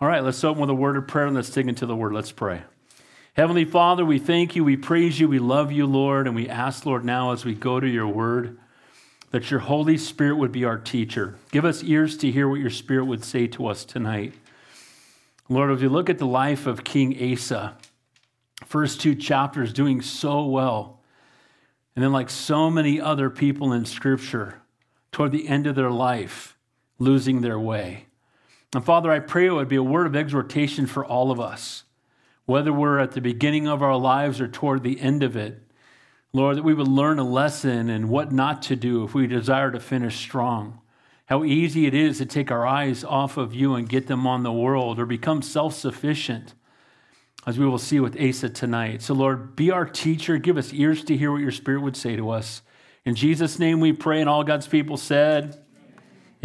All right, let's open with a word of prayer and let's dig into the word. Let's pray. Heavenly Father, we thank you, we praise you, we love you, Lord, and we ask, Lord, now as we go to your word, that your Holy Spirit would be our teacher. Give us ears to hear what your Spirit would say to us tonight. Lord, as you look at the life of King Asa, first two chapters doing so well, and then, like so many other people in Scripture, toward the end of their life, losing their way. And Father, I pray it would be a word of exhortation for all of us, whether we're at the beginning of our lives or toward the end of it. Lord, that we would learn a lesson and what not to do if we desire to finish strong. How easy it is to take our eyes off of you and get them on the world or become self sufficient, as we will see with Asa tonight. So, Lord, be our teacher. Give us ears to hear what your Spirit would say to us. In Jesus' name we pray, and all God's people said,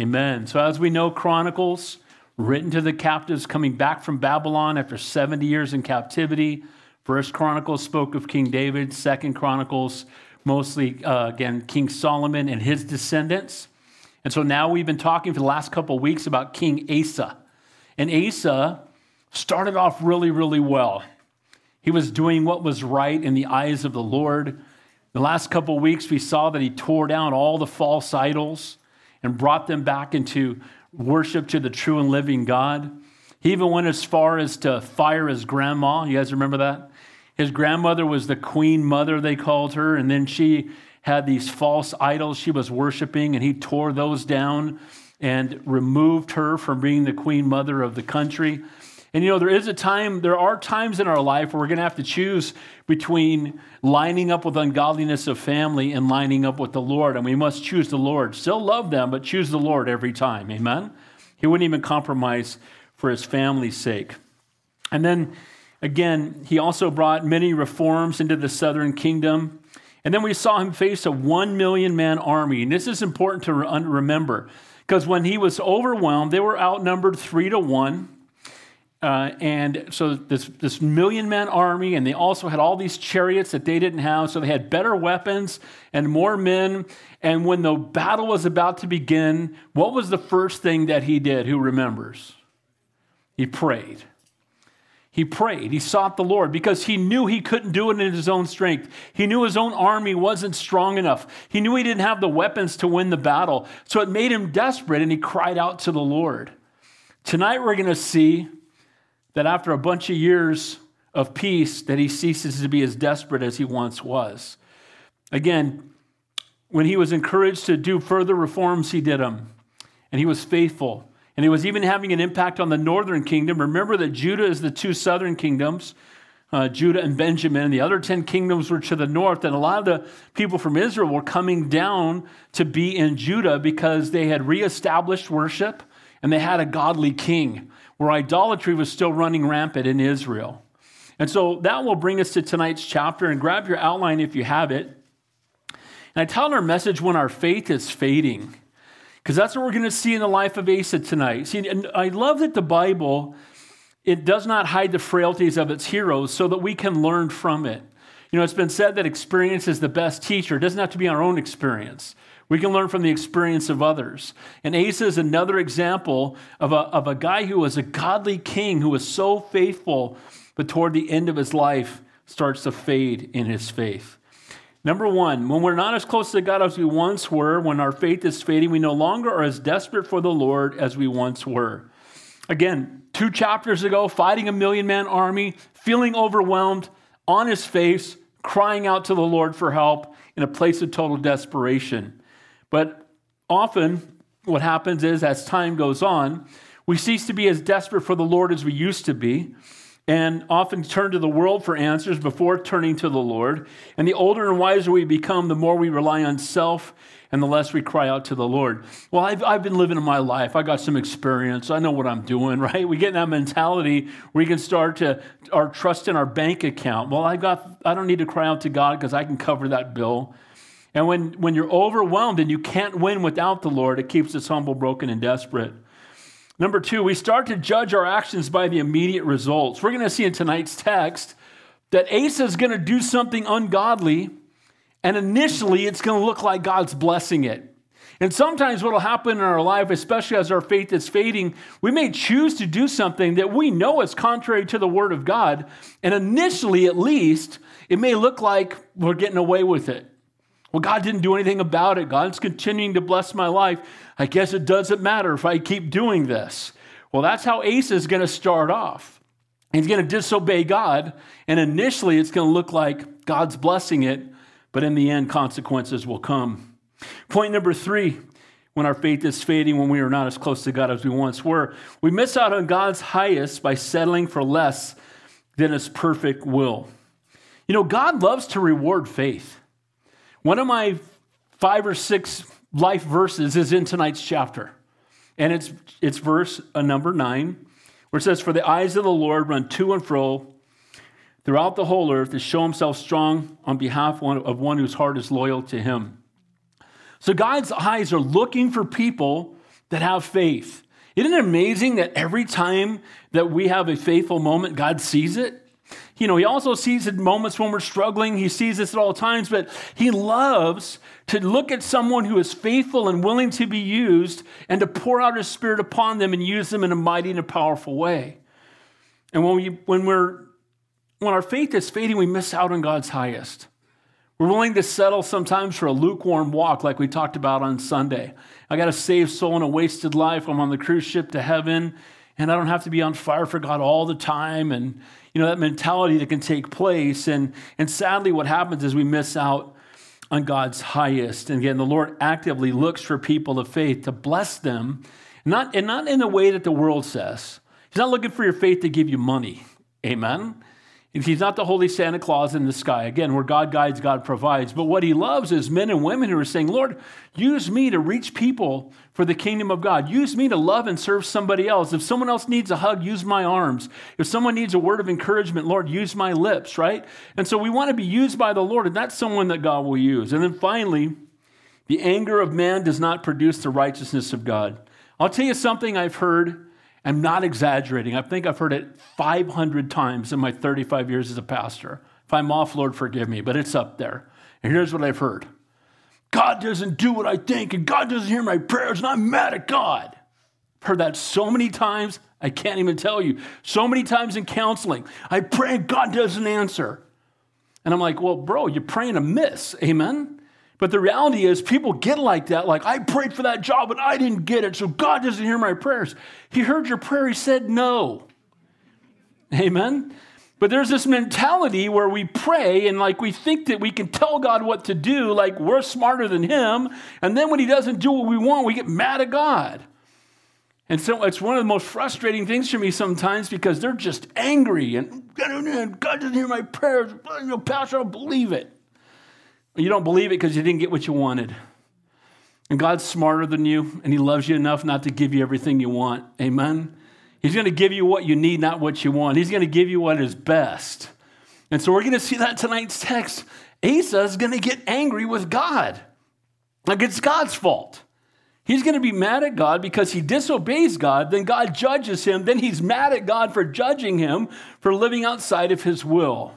Amen. Amen. So, as we know, Chronicles written to the captives coming back from Babylon after 70 years in captivity. First Chronicles spoke of King David, Second Chronicles, mostly, uh, again, King Solomon and his descendants. And so now we've been talking for the last couple of weeks about King Asa. And Asa started off really, really well. He was doing what was right in the eyes of the Lord. The last couple of weeks, we saw that he tore down all the false idols and brought them back into worship to the true and living God. He even went as far as to fire his grandma. You guys remember that? His grandmother was the queen mother, they called her, and then she had these false idols she was worshiping, and he tore those down and removed her from being the queen mother of the country. And you know, there is a time, there are times in our life where we're going to have to choose between lining up with ungodliness of family and lining up with the Lord. And we must choose the Lord. Still love them, but choose the Lord every time. Amen? He wouldn't even compromise for his family's sake. And then again, he also brought many reforms into the southern kingdom. And then we saw him face a one million man army. And this is important to remember because when he was overwhelmed, they were outnumbered three to one. Uh, and so this, this million man army, and they also had all these chariots that they didn't have. So they had better weapons and more men. And when the battle was about to begin, what was the first thing that he did? Who remembers? He prayed. He prayed. He sought the Lord because he knew he couldn't do it in his own strength. He knew his own army wasn't strong enough. He knew he didn't have the weapons to win the battle. So it made him desperate, and he cried out to the Lord. Tonight, we're going to see that after a bunch of years of peace that he ceases to be as desperate as he once was. Again, when he was encouraged to do further reforms, he did them. And he was faithful. And he was even having an impact on the northern kingdom. Remember that Judah is the two southern kingdoms, uh, Judah and Benjamin. and The other 10 kingdoms were to the north. And a lot of the people from Israel were coming down to be in Judah because they had reestablished worship and they had a godly king where idolatry was still running rampant in Israel. And so that will bring us to tonight's chapter. And grab your outline if you have it. And I titled our message When Our Faith is Fading, because that's what we're going to see in the life of Asa tonight. See, and I love that the Bible. It does not hide the frailties of its heroes so that we can learn from it. You know, it's been said that experience is the best teacher. It doesn't have to be our own experience. We can learn from the experience of others. And Asa is another example of a, of a guy who was a godly king who was so faithful, but toward the end of his life starts to fade in his faith. Number one, when we're not as close to God as we once were, when our faith is fading, we no longer are as desperate for the Lord as we once were. Again, two chapters ago, fighting a million man army, feeling overwhelmed, on his face, crying out to the Lord for help in a place of total desperation. But often, what happens is as time goes on, we cease to be as desperate for the Lord as we used to be, and often turn to the world for answers before turning to the Lord. And the older and wiser we become, the more we rely on self and the less we cry out to the Lord. Well, I've, I've been living in my life. I got some experience. I know what I'm doing, right? We get in that mentality where we can start to our trust in our bank account. Well, I got I don't need to cry out to God because I can cover that bill. And when, when you're overwhelmed and you can't win without the Lord, it keeps us humble, broken, and desperate. Number two, we start to judge our actions by the immediate results. We're going to see in tonight's text that Asa is going to do something ungodly, and initially it's going to look like God's blessing it. And sometimes what will happen in our life, especially as our faith is fading, we may choose to do something that we know is contrary to the Word of God. And initially, at least, it may look like we're getting away with it. Well, God didn't do anything about it. God's continuing to bless my life. I guess it doesn't matter if I keep doing this. Well, that's how Asa is going to start off. He's going to disobey God. And initially, it's going to look like God's blessing it, but in the end, consequences will come. Point number three when our faith is fading, when we are not as close to God as we once were, we miss out on God's highest by settling for less than His perfect will. You know, God loves to reward faith. One of my five or six life verses is in tonight's chapter. And it's, it's verse uh, number nine, where it says, For the eyes of the Lord run to and fro throughout the whole earth to show himself strong on behalf of one whose heart is loyal to him. So God's eyes are looking for people that have faith. Isn't it amazing that every time that we have a faithful moment, God sees it? You know, he also sees it moments when we're struggling. He sees this at all times, but he loves to look at someone who is faithful and willing to be used and to pour out his spirit upon them and use them in a mighty and a powerful way. And when, we, when, we're, when our faith is fading, we miss out on God's highest. We're willing to settle sometimes for a lukewarm walk, like we talked about on Sunday. I got a saved soul and a wasted life. I'm on the cruise ship to heaven, and I don't have to be on fire for God all the time. And, you know, that mentality that can take place. And, and sadly, what happens is we miss out on God's highest. And again, the Lord actively looks for people of faith to bless them, not, and not in the way that the world says. He's not looking for your faith to give you money. Amen. He's not the holy Santa Claus in the sky. Again, where God guides, God provides. But what he loves is men and women who are saying, Lord, use me to reach people for the kingdom of God. Use me to love and serve somebody else. If someone else needs a hug, use my arms. If someone needs a word of encouragement, Lord, use my lips, right? And so we want to be used by the Lord, and that's someone that God will use. And then finally, the anger of man does not produce the righteousness of God. I'll tell you something I've heard I'm not exaggerating. I think I've heard it 500 times in my 35 years as a pastor. If I'm off, Lord, forgive me, but it's up there. And here's what I've heard God doesn't do what I think, and God doesn't hear my prayers, and I'm mad at God. I've heard that so many times, I can't even tell you. So many times in counseling, I pray and God doesn't answer. And I'm like, well, bro, you're praying amiss. Amen? But the reality is, people get like that. Like, I prayed for that job and I didn't get it, so God doesn't hear my prayers. He heard your prayer, He said no. Amen? But there's this mentality where we pray and like we think that we can tell God what to do, like we're smarter than Him. And then when He doesn't do what we want, we get mad at God. And so it's one of the most frustrating things for me sometimes because they're just angry and God doesn't hear my prayers. Pastor, I don't believe it. You don't believe it because you didn't get what you wanted. And God's smarter than you, and He loves you enough not to give you everything you want. Amen? He's going to give you what you need, not what you want. He's going to give you what is best. And so we're going to see that tonight's text. Asa is going to get angry with God. Like it's God's fault. He's going to be mad at God because he disobeys God. Then God judges him. Then he's mad at God for judging him for living outside of his will.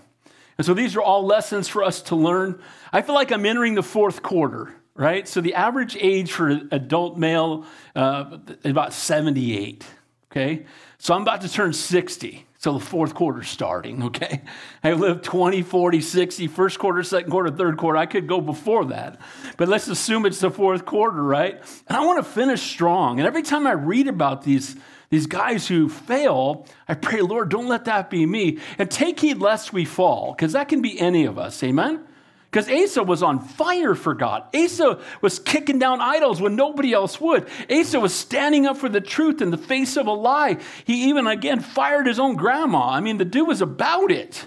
And so these are all lessons for us to learn. I feel like I'm entering the fourth quarter, right? So the average age for adult male uh, is about 78, okay? So I'm about to turn 60. So the fourth quarter starting, okay? I lived 20, 40, 60, first quarter, second quarter, third quarter. I could go before that. But let's assume it's the fourth quarter, right? And I want to finish strong. And every time I read about these these guys who fail, I pray, Lord, don't let that be me. And take heed lest we fall, because that can be any of us. Amen? Because Asa was on fire for God. Asa was kicking down idols when nobody else would. Asa was standing up for the truth in the face of a lie. He even, again, fired his own grandma. I mean, the dude was about it.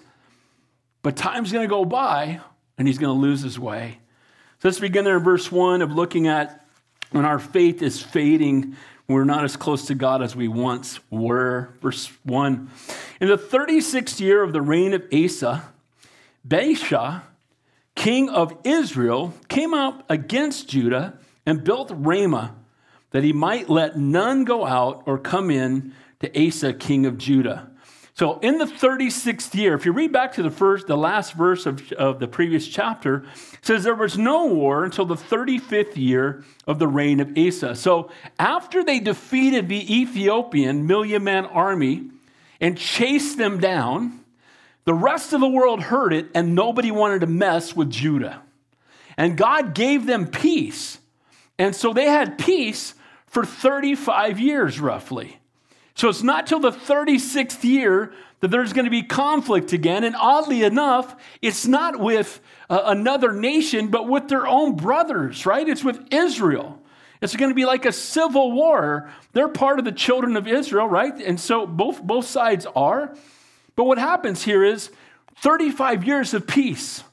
But time's going to go by, and he's going to lose his way. So let's begin there in verse 1 of looking at when our faith is fading we're not as close to God as we once were. Verse 1 In the 36th year of the reign of Asa, Baasha, king of Israel, came out against Judah and built Ramah, that he might let none go out or come in to Asa, king of Judah. So in the 36th year, if you read back to the first, the last verse of, of the previous chapter, says there was no war until the 35th year of the reign of Asa. So after they defeated the Ethiopian million man army and chased them down, the rest of the world heard it and nobody wanted to mess with Judah. And God gave them peace. And so they had peace for 35 years roughly. So it's not till the 36th year that there's going to be conflict again. And oddly enough, it's not with uh, another nation, but with their own brothers, right? It's with Israel. It's going to be like a civil war. They're part of the children of Israel, right? And so both, both sides are. But what happens here is 35 years of peace.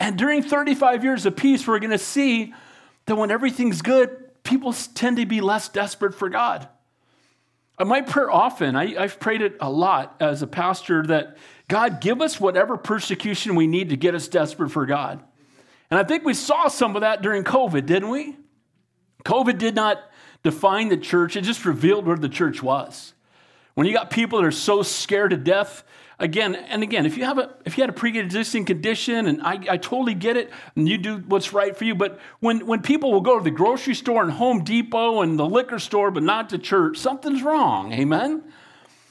And during 35 years of peace, we're going to see that when everything's good, people tend to be less desperate for God. Uh, my prayer often, I, have prayed it a lot as a pastor, that God give us whatever persecution we need to get us desperate for God. And I think we saw some of that during COVID, didn't we? COVID did not define the church, it just revealed where the church was. When you got people that are so scared to death again and again, if you have a if you had a pre-existing condition, and I, I totally get it, and you do what's right for you, but when when people will go to the grocery store and Home Depot and the liquor store, but not to church, something's wrong. Amen.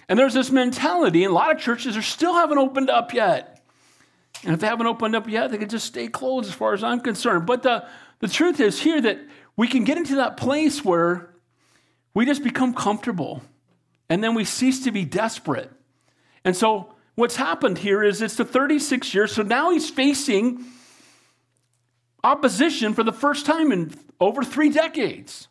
And there's this mentality, and a lot of churches are still haven't opened up yet. And if they haven't opened up yet, they can just stay closed as far as I'm concerned. But the, the truth is here that we can get into that place where we just become comfortable and then we cease to be desperate. And so what's happened here is it's the 36 years. So now he's facing opposition for the first time in over three decades.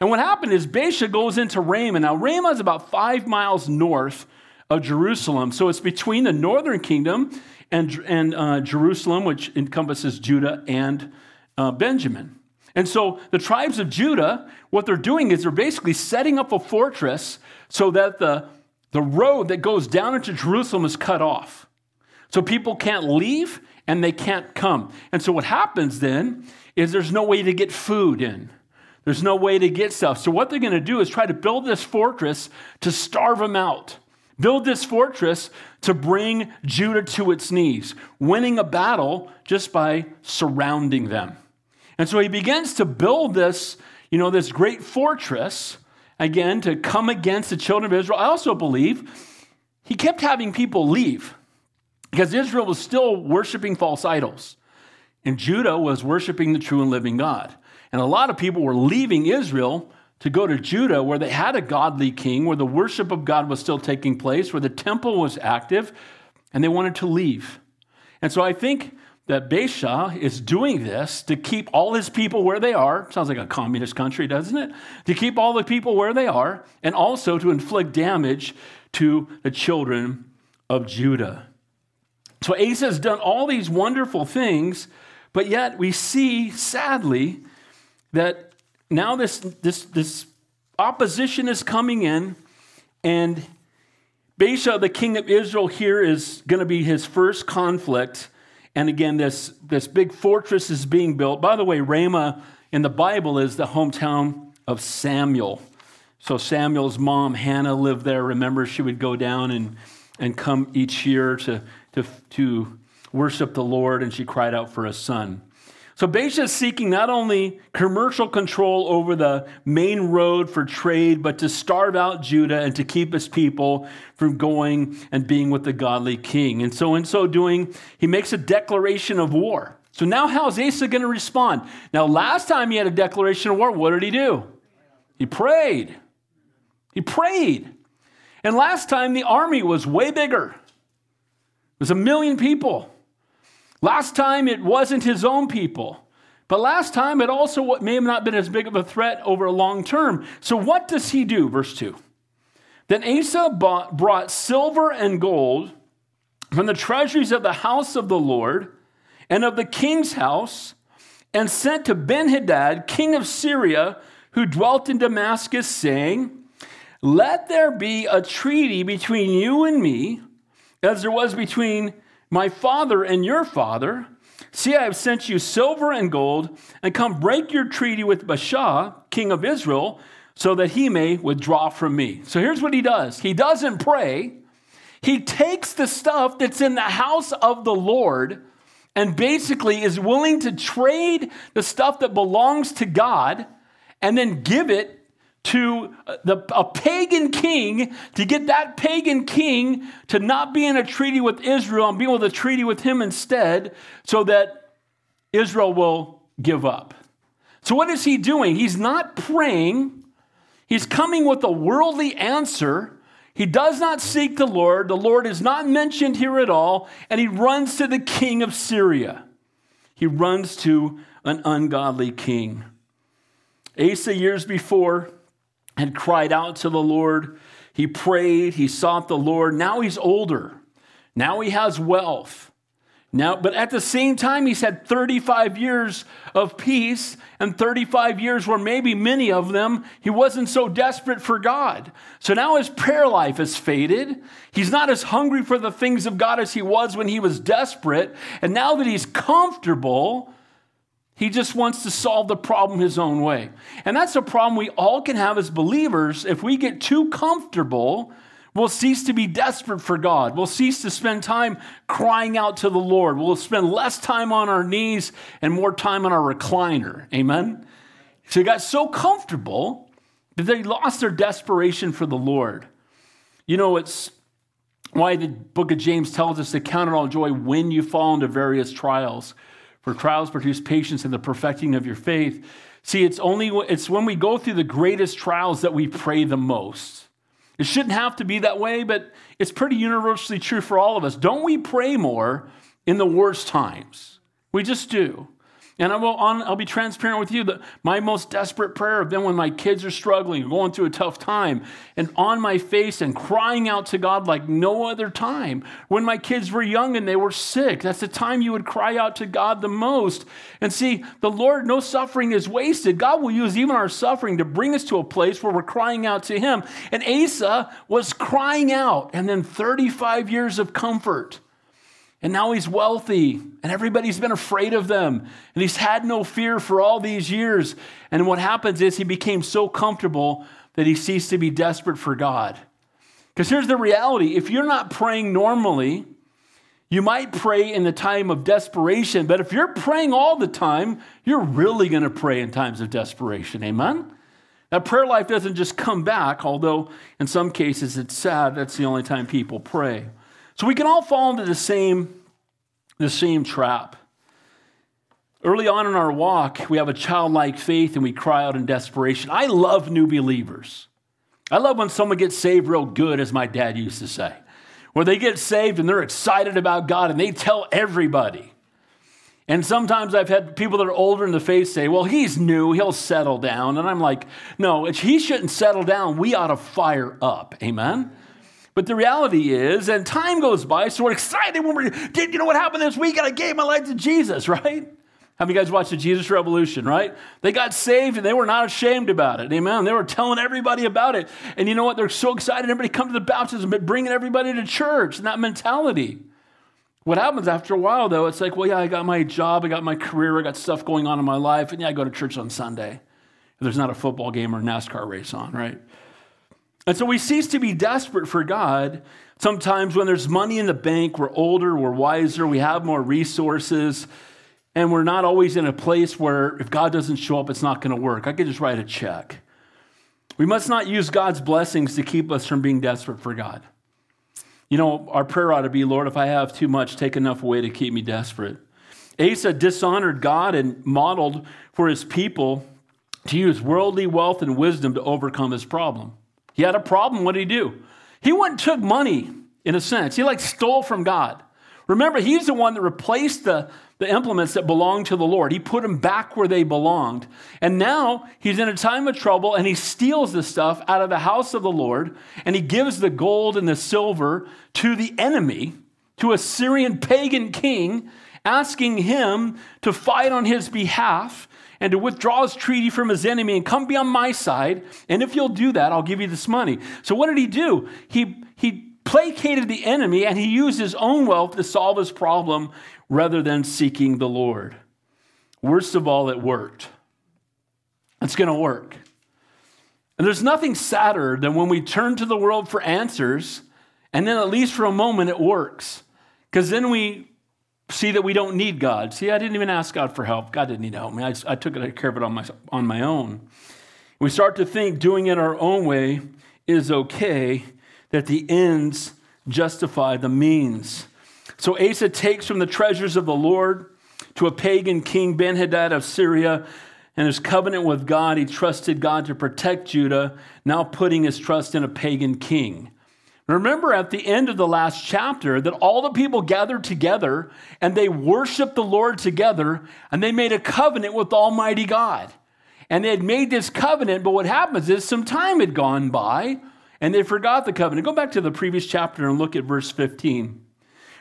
And what happened is Baasha goes into Ramah. Now, Ramah is about five miles north of Jerusalem. So it's between the northern kingdom and, and uh, Jerusalem, which encompasses Judah and uh, Benjamin. And so the tribes of Judah, what they're doing is they're basically setting up a fortress so that the the road that goes down into Jerusalem is cut off. So people can't leave and they can't come. And so what happens then is there's no way to get food in. There's no way to get stuff. So what they're going to do is try to build this fortress to starve them out. Build this fortress to bring Judah to its knees, winning a battle just by surrounding them. And so he begins to build this, you know, this great fortress again to come against the children of Israel. I also believe he kept having people leave because Israel was still worshiping false idols. And Judah was worshiping the true and living God. And a lot of people were leaving Israel to go to Judah, where they had a godly king, where the worship of God was still taking place, where the temple was active, and they wanted to leave. And so I think that Baasha is doing this to keep all his people where they are. Sounds like a communist country, doesn't it? To keep all the people where they are, and also to inflict damage to the children of Judah. So Asa has done all these wonderful things, but yet we see, sadly, that now this, this, this opposition is coming in, and Baasha, the king of Israel, here is going to be his first conflict and again, this, this big fortress is being built. By the way, Ramah in the Bible is the hometown of Samuel. So Samuel's mom, Hannah, lived there. Remember, she would go down and, and come each year to, to, to worship the Lord, and she cried out for a son. So Baasha is seeking not only commercial control over the main road for trade, but to starve out Judah and to keep his people from going and being with the godly king. And so, in so doing, he makes a declaration of war. So now, how's Asa going to respond? Now, last time he had a declaration of war, what did he do? He prayed. He prayed. And last time the army was way bigger. It was a million people. Last time it wasn't his own people. But last time it also may have not been as big of a threat over a long term. So what does he do? Verse 2. Then Asa bought, brought silver and gold from the treasuries of the house of the Lord and of the king's house and sent to Benhadad, king of Syria, who dwelt in Damascus, saying, Let there be a treaty between you and me, as there was between my father and your father, see, I have sent you silver and gold, and come break your treaty with Baasha, king of Israel, so that he may withdraw from me. So here's what he does he doesn't pray, He takes the stuff that's in the house of the Lord and basically is willing to trade the stuff that belongs to God and then give it to uh, the, a pagan king to get that pagan king to not be in a treaty with Israel and be with a treaty with him instead so that Israel will give up. So, what is he doing? He's not praying, he's coming with a worldly answer. He does not seek the Lord. The Lord is not mentioned here at all. And he runs to the king of Syria. He runs to an ungodly king. Asa, years before, had cried out to the Lord. He prayed, he sought the Lord. Now he's older. Now he has wealth. Now, but at the same time, he's had 35 years of peace and 35 years where maybe many of them he wasn't so desperate for God. So now his prayer life has faded. He's not as hungry for the things of God as he was when he was desperate. And now that he's comfortable, he just wants to solve the problem his own way. And that's a problem we all can have as believers. If we get too comfortable, we'll cease to be desperate for God. We'll cease to spend time crying out to the Lord. We'll spend less time on our knees and more time on our recliner. Amen? So they got so comfortable that they lost their desperation for the Lord. You know, it's why the book of James tells us to count it all joy when you fall into various trials for trials produce patience and the perfecting of your faith. See, it's only it's when we go through the greatest trials that we pray the most. It shouldn't have to be that way, but it's pretty universally true for all of us. Don't we pray more in the worst times? We just do. And I will on, I'll be transparent with you that my most desperate prayer have been when my kids are struggling, going through a tough time, and on my face and crying out to God like no other time. When my kids were young and they were sick, that's the time you would cry out to God the most. And see, the Lord, no suffering is wasted. God will use even our suffering to bring us to a place where we're crying out to Him. And Asa was crying out, and then 35 years of comfort. And now he's wealthy, and everybody's been afraid of them. And he's had no fear for all these years. And what happens is he became so comfortable that he ceased to be desperate for God. Because here's the reality if you're not praying normally, you might pray in the time of desperation, but if you're praying all the time, you're really going to pray in times of desperation. Amen? That prayer life doesn't just come back, although in some cases it's sad that's the only time people pray. So we can all fall into the same, the same trap. Early on in our walk, we have a childlike faith and we cry out in desperation. I love new believers. I love when someone gets saved real good, as my dad used to say, where they get saved and they're excited about God and they tell everybody. And sometimes I've had people that are older in the faith say, well, he's new, he'll settle down. And I'm like, no, he shouldn't settle down. We ought to fire up. Amen? But the reality is, and time goes by, so we're excited when we're, did you know what happened this week? And I gave my life to Jesus, right? How many guys watched the Jesus Revolution, right? They got saved and they were not ashamed about it. Amen. They were telling everybody about it. And you know what? They're so excited. Everybody come to the baptism, but bringing everybody to church and that mentality. What happens after a while, though, it's like, well, yeah, I got my job, I got my career, I got stuff going on in my life, and yeah, I go to church on Sunday. If there's not a football game or NASCAR race on, right? And so we cease to be desperate for God. Sometimes when there's money in the bank, we're older, we're wiser, we have more resources, and we're not always in a place where if God doesn't show up, it's not going to work. I could just write a check. We must not use God's blessings to keep us from being desperate for God. You know, our prayer ought to be, Lord, if I have too much, take enough away to keep me desperate. Asa dishonored God and modeled for his people to use worldly wealth and wisdom to overcome his problem. He had a problem. What did he do? He went and took money, in a sense. He like stole from God. Remember, he's the one that replaced the, the implements that belonged to the Lord. He put them back where they belonged. And now he's in a time of trouble and he steals the stuff out of the house of the Lord and he gives the gold and the silver to the enemy, to a Syrian pagan king, asking him to fight on his behalf and to withdraw his treaty from his enemy and come be on my side. And if you'll do that, I'll give you this money. So what did he do? He, he placated the enemy and he used his own wealth to solve his problem rather than seeking the Lord. Worst of all, it worked. It's going to work. And there's nothing sadder than when we turn to the world for answers And then, at least for a moment, it works. Because then we see that we don't need God. See, I didn't even ask God for help. God didn't need to help me. I, I took care of it on my, on my own. We start to think doing it our own way is okay, that the ends justify the means. So Asa takes from the treasures of the Lord to a pagan king, Ben Hadad of Syria, and his covenant with God, he trusted God to protect Judah, now putting his trust in a pagan king. Remember at the end of the last chapter that all the people gathered together and they worshiped the Lord together and they made a covenant with Almighty God. And they had made this covenant, but what happens is some time had gone by and they forgot the covenant. Go back to the previous chapter and look at verse 15.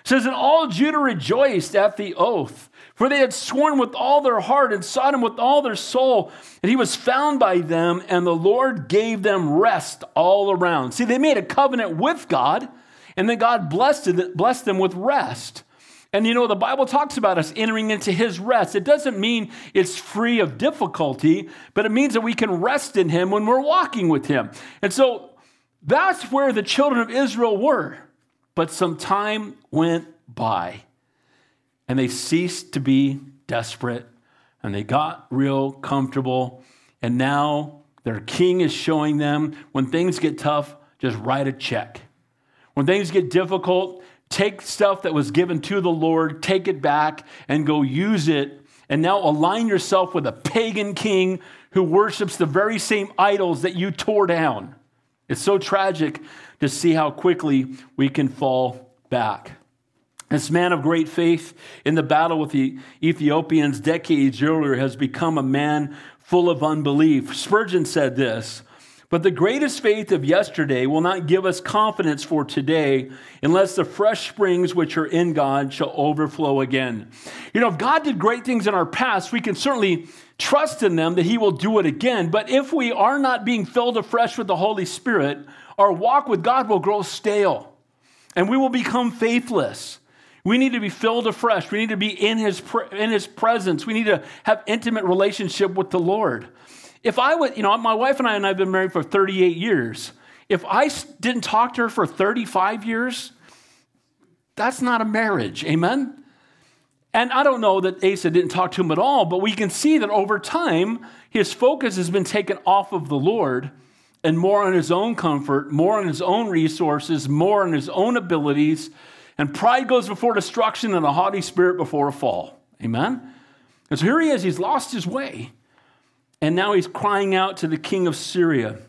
It says, And all Judah rejoiced at the oath, for they had sworn with all their heart and sought him with all their soul. And he was found by them, and the Lord gave them rest all around. See, they made a covenant with God, and then God blessed, blessed them with rest. And you know, the Bible talks about us entering into his rest. It doesn't mean it's free of difficulty, but it means that we can rest in him when we're walking with him. And so that's where the children of Israel were. But some time went by and they ceased to be desperate and they got real comfortable. And now their king is showing them when things get tough, just write a check. When things get difficult, take stuff that was given to the Lord, take it back, and go use it. And now align yourself with a pagan king who worships the very same idols that you tore down. It's so tragic to see how quickly we can fall back. This man of great faith in the battle with the Ethiopians decades earlier has become a man full of unbelief. Spurgeon said this But the greatest faith of yesterday will not give us confidence for today unless the fresh springs which are in God shall overflow again. You know, if God did great things in our past, we can certainly trust in them that He will do it again. But if we are not being filled afresh with the Holy Spirit, our walk with God will grow stale and we will become faithless. We need to be filled afresh. We need to be in his, in his presence. We need to have intimate relationship with the Lord. If I would, you know, my wife and I and I've been married for 38 years. If I didn't talk to her for 35 years, that's not a marriage. Amen? And I don't know that Asa didn't talk to him at all, but we can see that over time, his focus has been taken off of the Lord and more on his own comfort, more on his own resources, more on his own abilities and pride goes before destruction and a haughty spirit before a fall. Amen? And so here he is, he's lost his way. And now he's crying out to the king of Syria.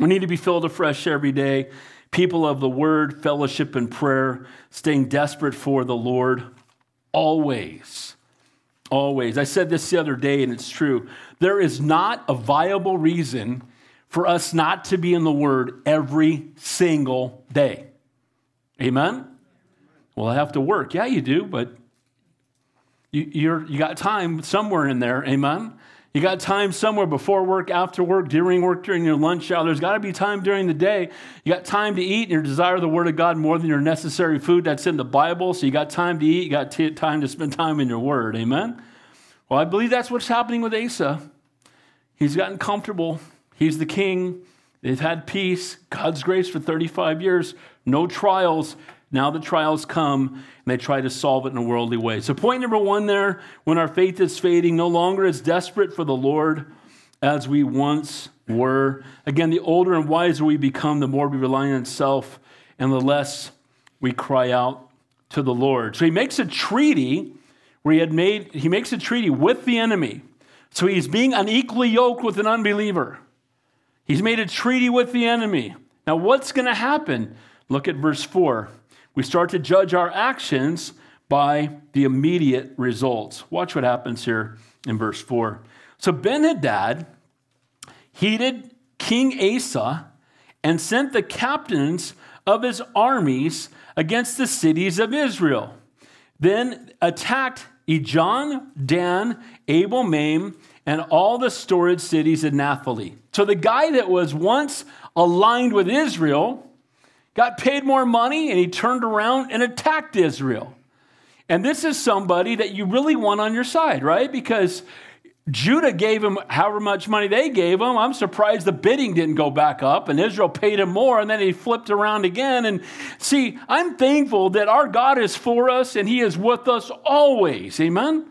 We need to be filled afresh every day. People of the word, fellowship, and prayer, staying desperate for the Lord always. Always. I said this the other day, and it's true. There is not a viable reason for us not to be in the word every single day. Amen? Well, I have to work. Yeah, you do, but you, you're, you got time somewhere in there. Amen. You got time somewhere before work, after work, during work, during your lunch hour. There's got to be time during the day. You got time to eat and you desire the Word of God more than your necessary food that's in the Bible. So you got time to eat. You got t- time to spend time in your Word. Amen. Well, I believe that's what's happening with Asa. He's gotten comfortable. He's the king. They've had peace, God's grace for 35 years, no trials. Now the trials come and they try to solve it in a worldly way. So, point number one there when our faith is fading, no longer as desperate for the Lord as we once were. Again, the older and wiser we become, the more we rely on self and the less we cry out to the Lord. So, he makes a treaty where he had made, he makes a treaty with the enemy. So, he's being unequally yoked with an unbeliever. He's made a treaty with the enemy. Now, what's going to happen? Look at verse 4. We start to judge our actions by the immediate results. Watch what happens here in verse 4. So Ben Hadad heeded King Asa and sent the captains of his armies against the cities of Israel. Then attacked Ijon, Dan, Abel Maim, and all the storage cities in Naphtali. So the guy that was once aligned with Israel got paid more money, and he turned around and attacked Israel. And this is somebody that you really want on your side, right? Because Judah gave him however much money they gave him. I'm surprised the bidding didn't go back up and Israel paid him more and then he flipped around again. And see, I'm thankful that our God is for us and he is with us always. Amen.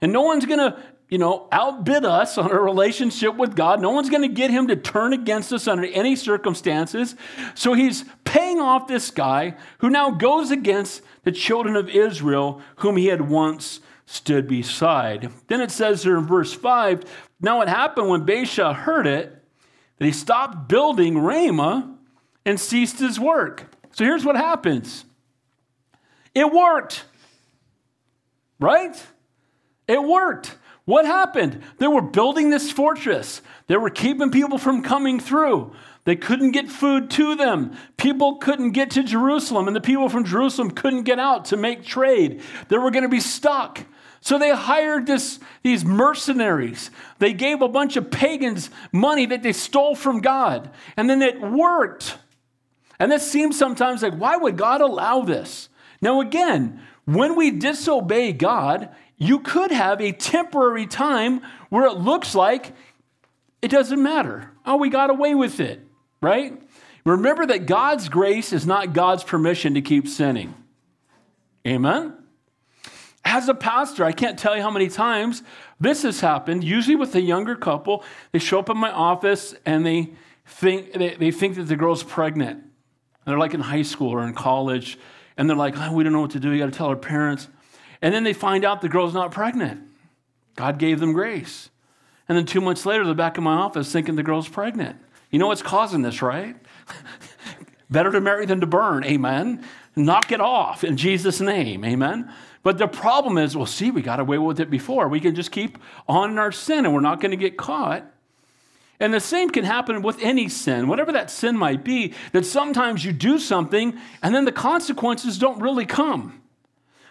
And no one's going to, you know, outbid us on our relationship with God. No one's going to get him to turn against us under any circumstances. So he's paying off this guy who now goes against the children of Israel whom he had once stood beside. Then it says there in verse 5 Now it happened when Baasha heard it that he stopped building Ramah and ceased his work. So here's what happens it worked, right? It worked. What happened? They were building this fortress. They were keeping people from coming through. They couldn't get food to them. People couldn't get to Jerusalem, and the people from Jerusalem couldn't get out to make trade. They were going to be stuck. So they hired this, these mercenaries. They gave a bunch of pagans money that they stole from God. And then it worked. And this seems sometimes like, why would God allow this? Now, again, when we disobey God, you could have a temporary time where it looks like it doesn't matter. Oh, we got away with it, right? Remember that God's grace is not God's permission to keep sinning. Amen? As a pastor, I can't tell you how many times this has happened, usually with a younger couple. They show up in my office and they think, they, they think that the girl's pregnant. And they're like in high school or in college. And they're like, oh, we don't know what to do. You got to tell our parents. And then they find out the girl's not pregnant. God gave them grace. And then two months later, they're back in my office thinking the girl's pregnant. You know what's causing this, right? Better to marry than to burn. Amen. Knock it off in Jesus' name. Amen. But the problem is, well, see, we got away with it before. We can just keep on in our sin and we're not going to get caught. And the same can happen with any sin, whatever that sin might be, that sometimes you do something and then the consequences don't really come.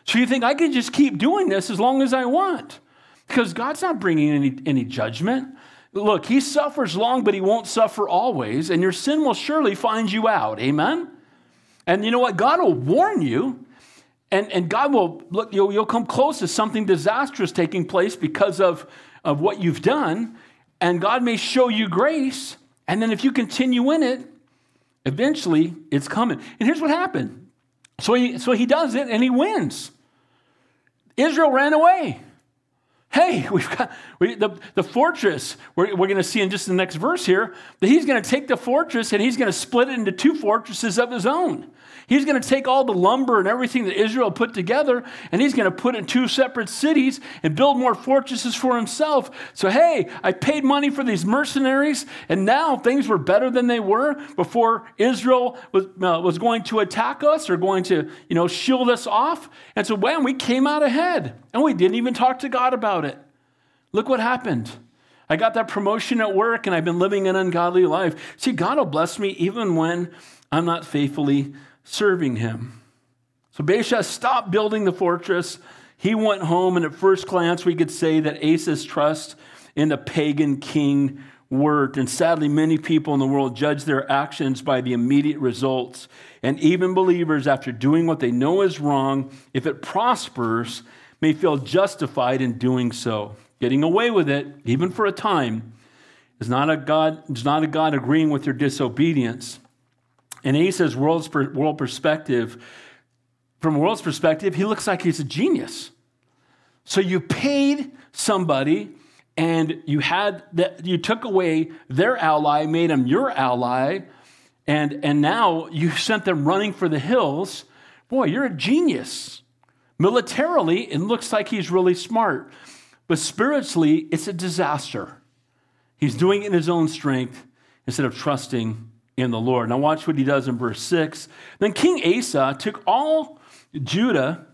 So you think, I can just keep doing this as long as I want because God's not bringing any, any judgment. Look, He suffers long, but He won't suffer always, and your sin will surely find you out. Amen? And you know what? God will warn you and, and God will look, you'll, you'll come close to something disastrous taking place because of, of what you've done. And God may show you grace. And then if you continue in it, eventually it's coming. And here's what happened. So he, so he does it and he wins. Israel ran away. Hey, we've got we, the, the fortress. We're, we're going to see in just the next verse here that he's going to take the fortress and he's going to split it into two fortresses of his own. He's going to take all the lumber and everything that Israel put together and he's going to put it in two separate cities and build more fortresses for himself. So, hey, I paid money for these mercenaries and now things were better than they were before Israel was, uh, was going to attack us or going to, you know, shield us off. And so, when we came out ahead and we didn't even talk to God about it. Look what happened. I got that promotion at work and I've been living an ungodly life. See, God will bless me even when I'm not faithfully serving him. So Baasha stopped building the fortress. He went home, and at first glance, we could say that Asa's trust in the pagan king worked. And sadly, many people in the world judge their actions by the immediate results. And even believers, after doing what they know is wrong, if it prospers, may feel justified in doing so. Getting away with it, even for a time, is not a God, is not a God agreeing with your disobedience. In Asa's world's world perspective, from world's perspective, he looks like he's a genius. So you paid somebody and you had that you took away their ally, made him your ally, and, and now you sent them running for the hills. Boy, you're a genius. Militarily, it looks like he's really smart, but spiritually, it's a disaster. He's doing it in his own strength instead of trusting in the Lord. Now, watch what he does in verse 6. Then King Asa took all Judah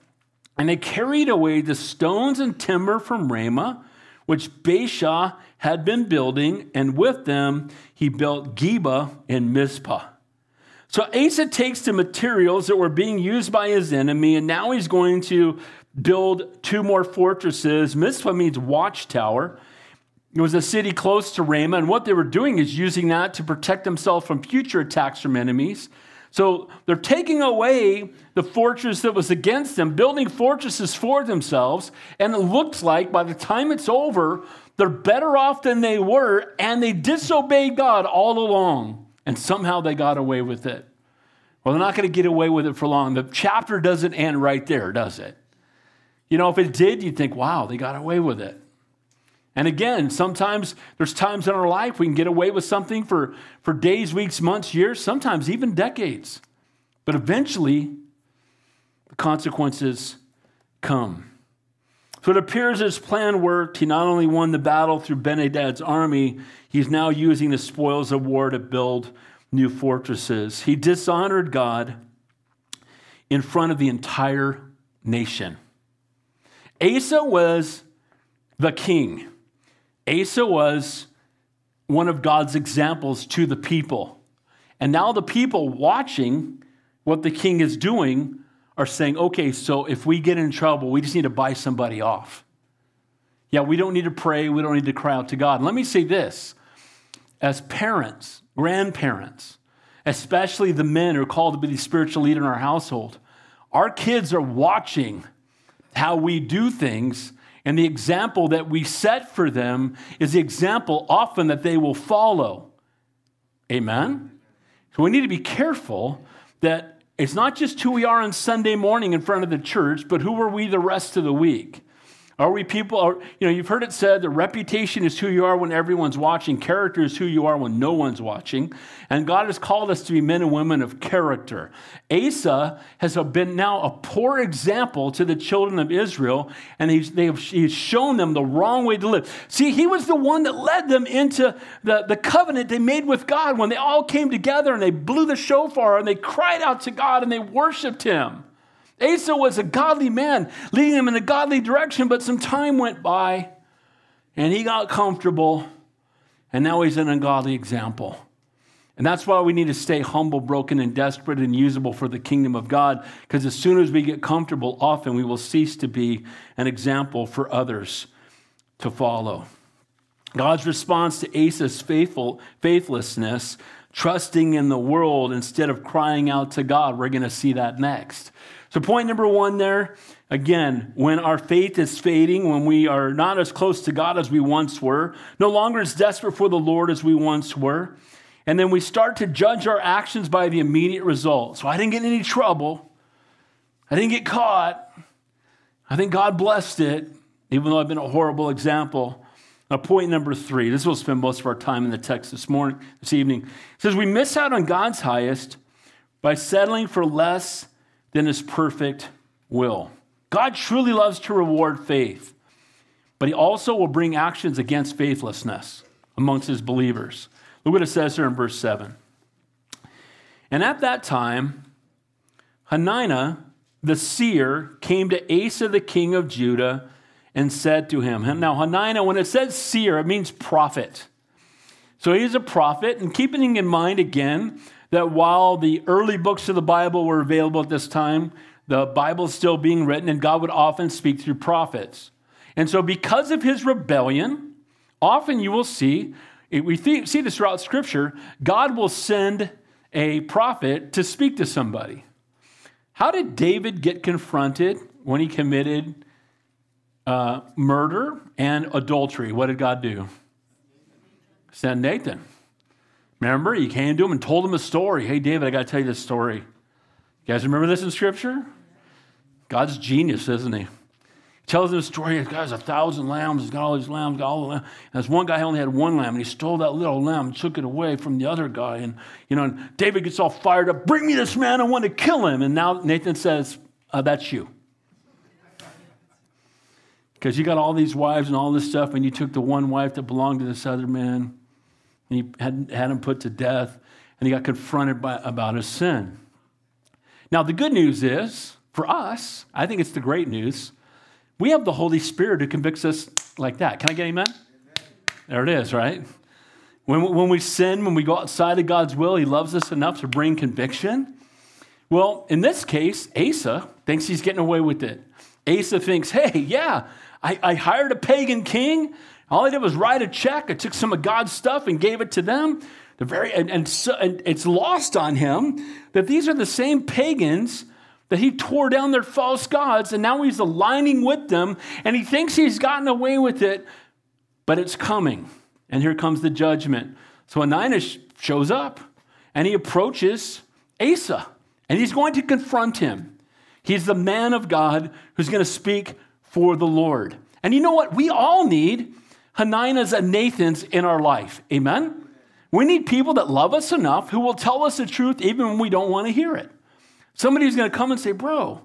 and they carried away the stones and timber from Ramah, which Baasha had been building, and with them he built Geba and Mizpah. So Asa takes the materials that were being used by his enemy, and now he's going to build two more fortresses. Mizpah means watchtower. It was a city close to Ramah, and what they were doing is using that to protect themselves from future attacks from enemies. So they're taking away the fortress that was against them, building fortresses for themselves. And it looks like by the time it's over, they're better off than they were, and they disobeyed God all along. And somehow they got away with it. Well, they're not going to get away with it for long. The chapter doesn't end right there, does it? You know, if it did, you'd think, wow, they got away with it. And again, sometimes there's times in our life we can get away with something for, for days, weeks, months, years, sometimes even decades. But eventually, the consequences come. So it appears his plan worked. He not only won the battle through Ben-Hadad's army, he's now using the spoils of war to build new fortresses. He dishonored God in front of the entire nation. Asa was the king. Asa was one of God's examples to the people. And now the people watching what the king is doing are saying, okay, so if we get in trouble, we just need to buy somebody off. Yeah, we don't need to pray, we don't need to cry out to God. Let me say this as parents, grandparents, especially the men who are called to be the spiritual leader in our household, our kids are watching how we do things and the example that we set for them is the example often that they will follow. Amen? So we need to be careful that it's not just who we are on Sunday morning in front of the church, but who are we the rest of the week. Are we people, are, you know, you've heard it said the reputation is who you are when everyone's watching, character is who you are when no one's watching. And God has called us to be men and women of character. Asa has been now a poor example to the children of Israel, and he's, have, he's shown them the wrong way to live. See, he was the one that led them into the, the covenant they made with God when they all came together and they blew the shofar and they cried out to God and they worshiped him. Asa was a godly man, leading him in a godly direction, but some time went by and he got comfortable, and now he's an ungodly example. And that's why we need to stay humble, broken, and desperate and usable for the kingdom of God, because as soon as we get comfortable, often we will cease to be an example for others to follow. God's response to Asa's faithful, faithlessness, trusting in the world instead of crying out to God, we're going to see that next. So, point number one there again, when our faith is fading, when we are not as close to God as we once were, no longer as desperate for the Lord as we once were, and then we start to judge our actions by the immediate result. So, I didn't get any trouble, I didn't get caught. I think God blessed it, even though I've been a horrible example. Now, point number three, this will spend most of our time in the text this morning, this evening. It says we miss out on God's highest by settling for less than his perfect will. God truly loves to reward faith, but he also will bring actions against faithlessness amongst his believers. Look what it says here in verse 7. And at that time, Hanani the seer came to Asa the king of Judah and said to him, Now, Hananiah, when it says seer, it means prophet. So he's a prophet, and keeping in mind again that while the early books of the Bible were available at this time, the Bible is still being written, and God would often speak through prophets. And so, because of his rebellion, often you will see, we see this throughout Scripture, God will send a prophet to speak to somebody. How did David get confronted when he committed uh, murder and adultery? What did God do? Send Nathan. Remember, he came to him and told him a story. Hey, David, I got to tell you this story. You guys remember this in Scripture? God's genius, isn't he? He tells him a story. He's got a thousand lambs. He's got all these lambs, got all the lambs. And this one guy only had one lamb, and he stole that little lamb and took it away from the other guy. And, you know, and David gets all fired up. Bring me this man. I want to kill him. And now Nathan says, uh, that's you. Because you got all these wives and all this stuff, and you took the one wife that belonged to this other man and he had, had him put to death, and he got confronted by, about his sin. Now, the good news is, for us, I think it's the great news, we have the Holy Spirit who convicts us like that. Can I get amen? amen. There it is, right? When, when we sin, when we go outside of God's will, He loves us enough to bring conviction. Well, in this case, Asa thinks he's getting away with it. Asa thinks, hey, yeah, I, I hired a pagan king. All I did was write a check. I took some of God's stuff and gave it to them. The very, and, and, so, and it's lost on him that these are the same pagans that he tore down their false gods, and now he's aligning with them, and he thinks he's gotten away with it, but it's coming. And here comes the judgment. So Ananias shows up, and he approaches Asa, and he's going to confront him. He's the man of God who's going to speak for the Lord. And you know what? We all need Hananiahs and Nathans in our life. Amen? We need people that love us enough who will tell us the truth even when we don't want to hear it. Somebody who's going to come and say, bro,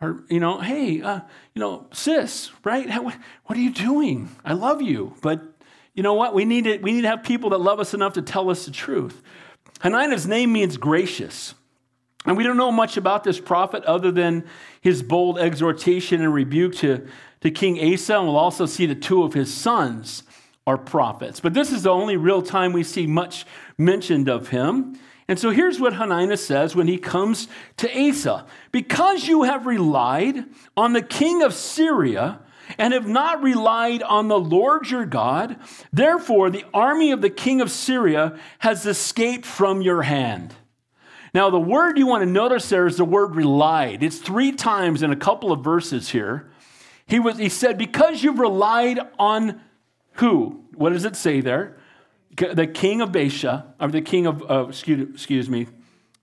or, you know, hey, uh, you know, sis, right? How, what are you doing? I love you. But you know what? We need, to, we need to have people that love us enough to tell us the truth. Hananiah's name means gracious. And we don't know much about this prophet other than his bold exhortation and rebuke to, to King Asa. And we'll also see that two of his sons are prophets. But this is the only real time we see much mentioned of him. And so here's what Hananiah says when he comes to Asa Because you have relied on the king of Syria and have not relied on the Lord your God, therefore the army of the king of Syria has escaped from your hand. Now, the word you want to notice there is the word relied. It's three times in a couple of verses here. He, was, he said, Because you've relied on who? What does it say there? The king of Baasha, or the king of, uh, excuse, excuse me,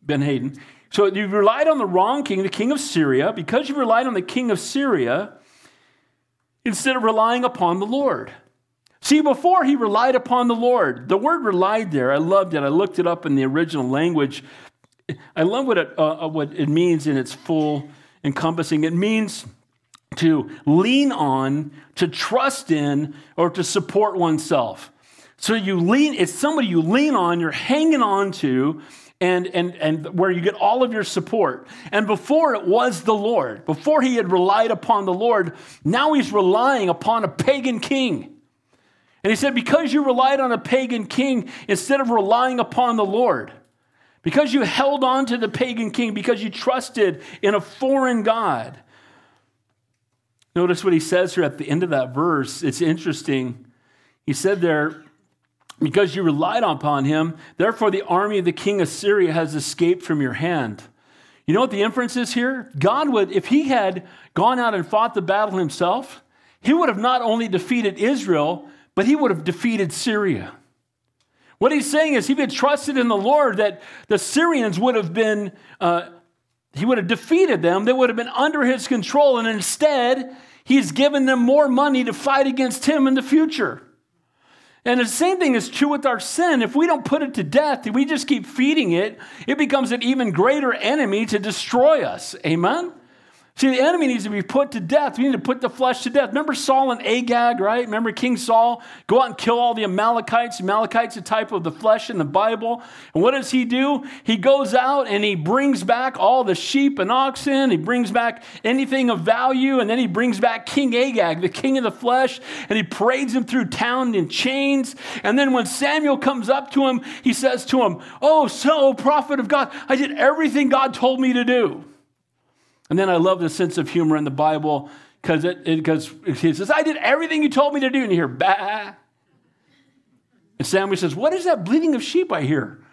Ben-Hadad. So you've relied on the wrong king, the king of Syria. Because you've relied on the king of Syria, instead of relying upon the Lord. See, before he relied upon the Lord, the word relied there, I loved it. I looked it up in the original language. I love what it, uh, uh, what it means in its full encompassing. It means to lean on, to trust in, or to support oneself. So you lean, it's somebody you lean on, you're hanging on to, and, and, and where you get all of your support. And before it was the Lord, before he had relied upon the Lord, now he's relying upon a pagan king. And he said, Because you relied on a pagan king instead of relying upon the Lord, because you held on to the pagan king, because you trusted in a foreign God. Notice what he says here at the end of that verse. It's interesting. He said there, because you relied upon him, therefore the army of the king of Syria has escaped from your hand. You know what the inference is here? God would, if he had gone out and fought the battle himself, he would have not only defeated Israel, but he would have defeated Syria. What he's saying is, he had trusted in the Lord that the Syrians would have been, uh, he would have defeated them, they would have been under his control, and instead, he's given them more money to fight against him in the future. And the same thing is true with our sin. If we don't put it to death, if we just keep feeding it, it becomes an even greater enemy to destroy us. Amen? See, the enemy needs to be put to death. We need to put the flesh to death. Remember Saul and Agag, right? Remember King Saul? Go out and kill all the Amalekites. Amalekites, a type of the flesh in the Bible. And what does he do? He goes out and he brings back all the sheep and oxen. He brings back anything of value. And then he brings back King Agag, the king of the flesh. And he parades him through town in chains. And then when Samuel comes up to him, he says to him, Oh, so, prophet of God, I did everything God told me to do. And then I love the sense of humor in the Bible because it, because he says, I did everything you told me to do. And you hear, bah. And Samuel says, What is that bleating of sheep I hear?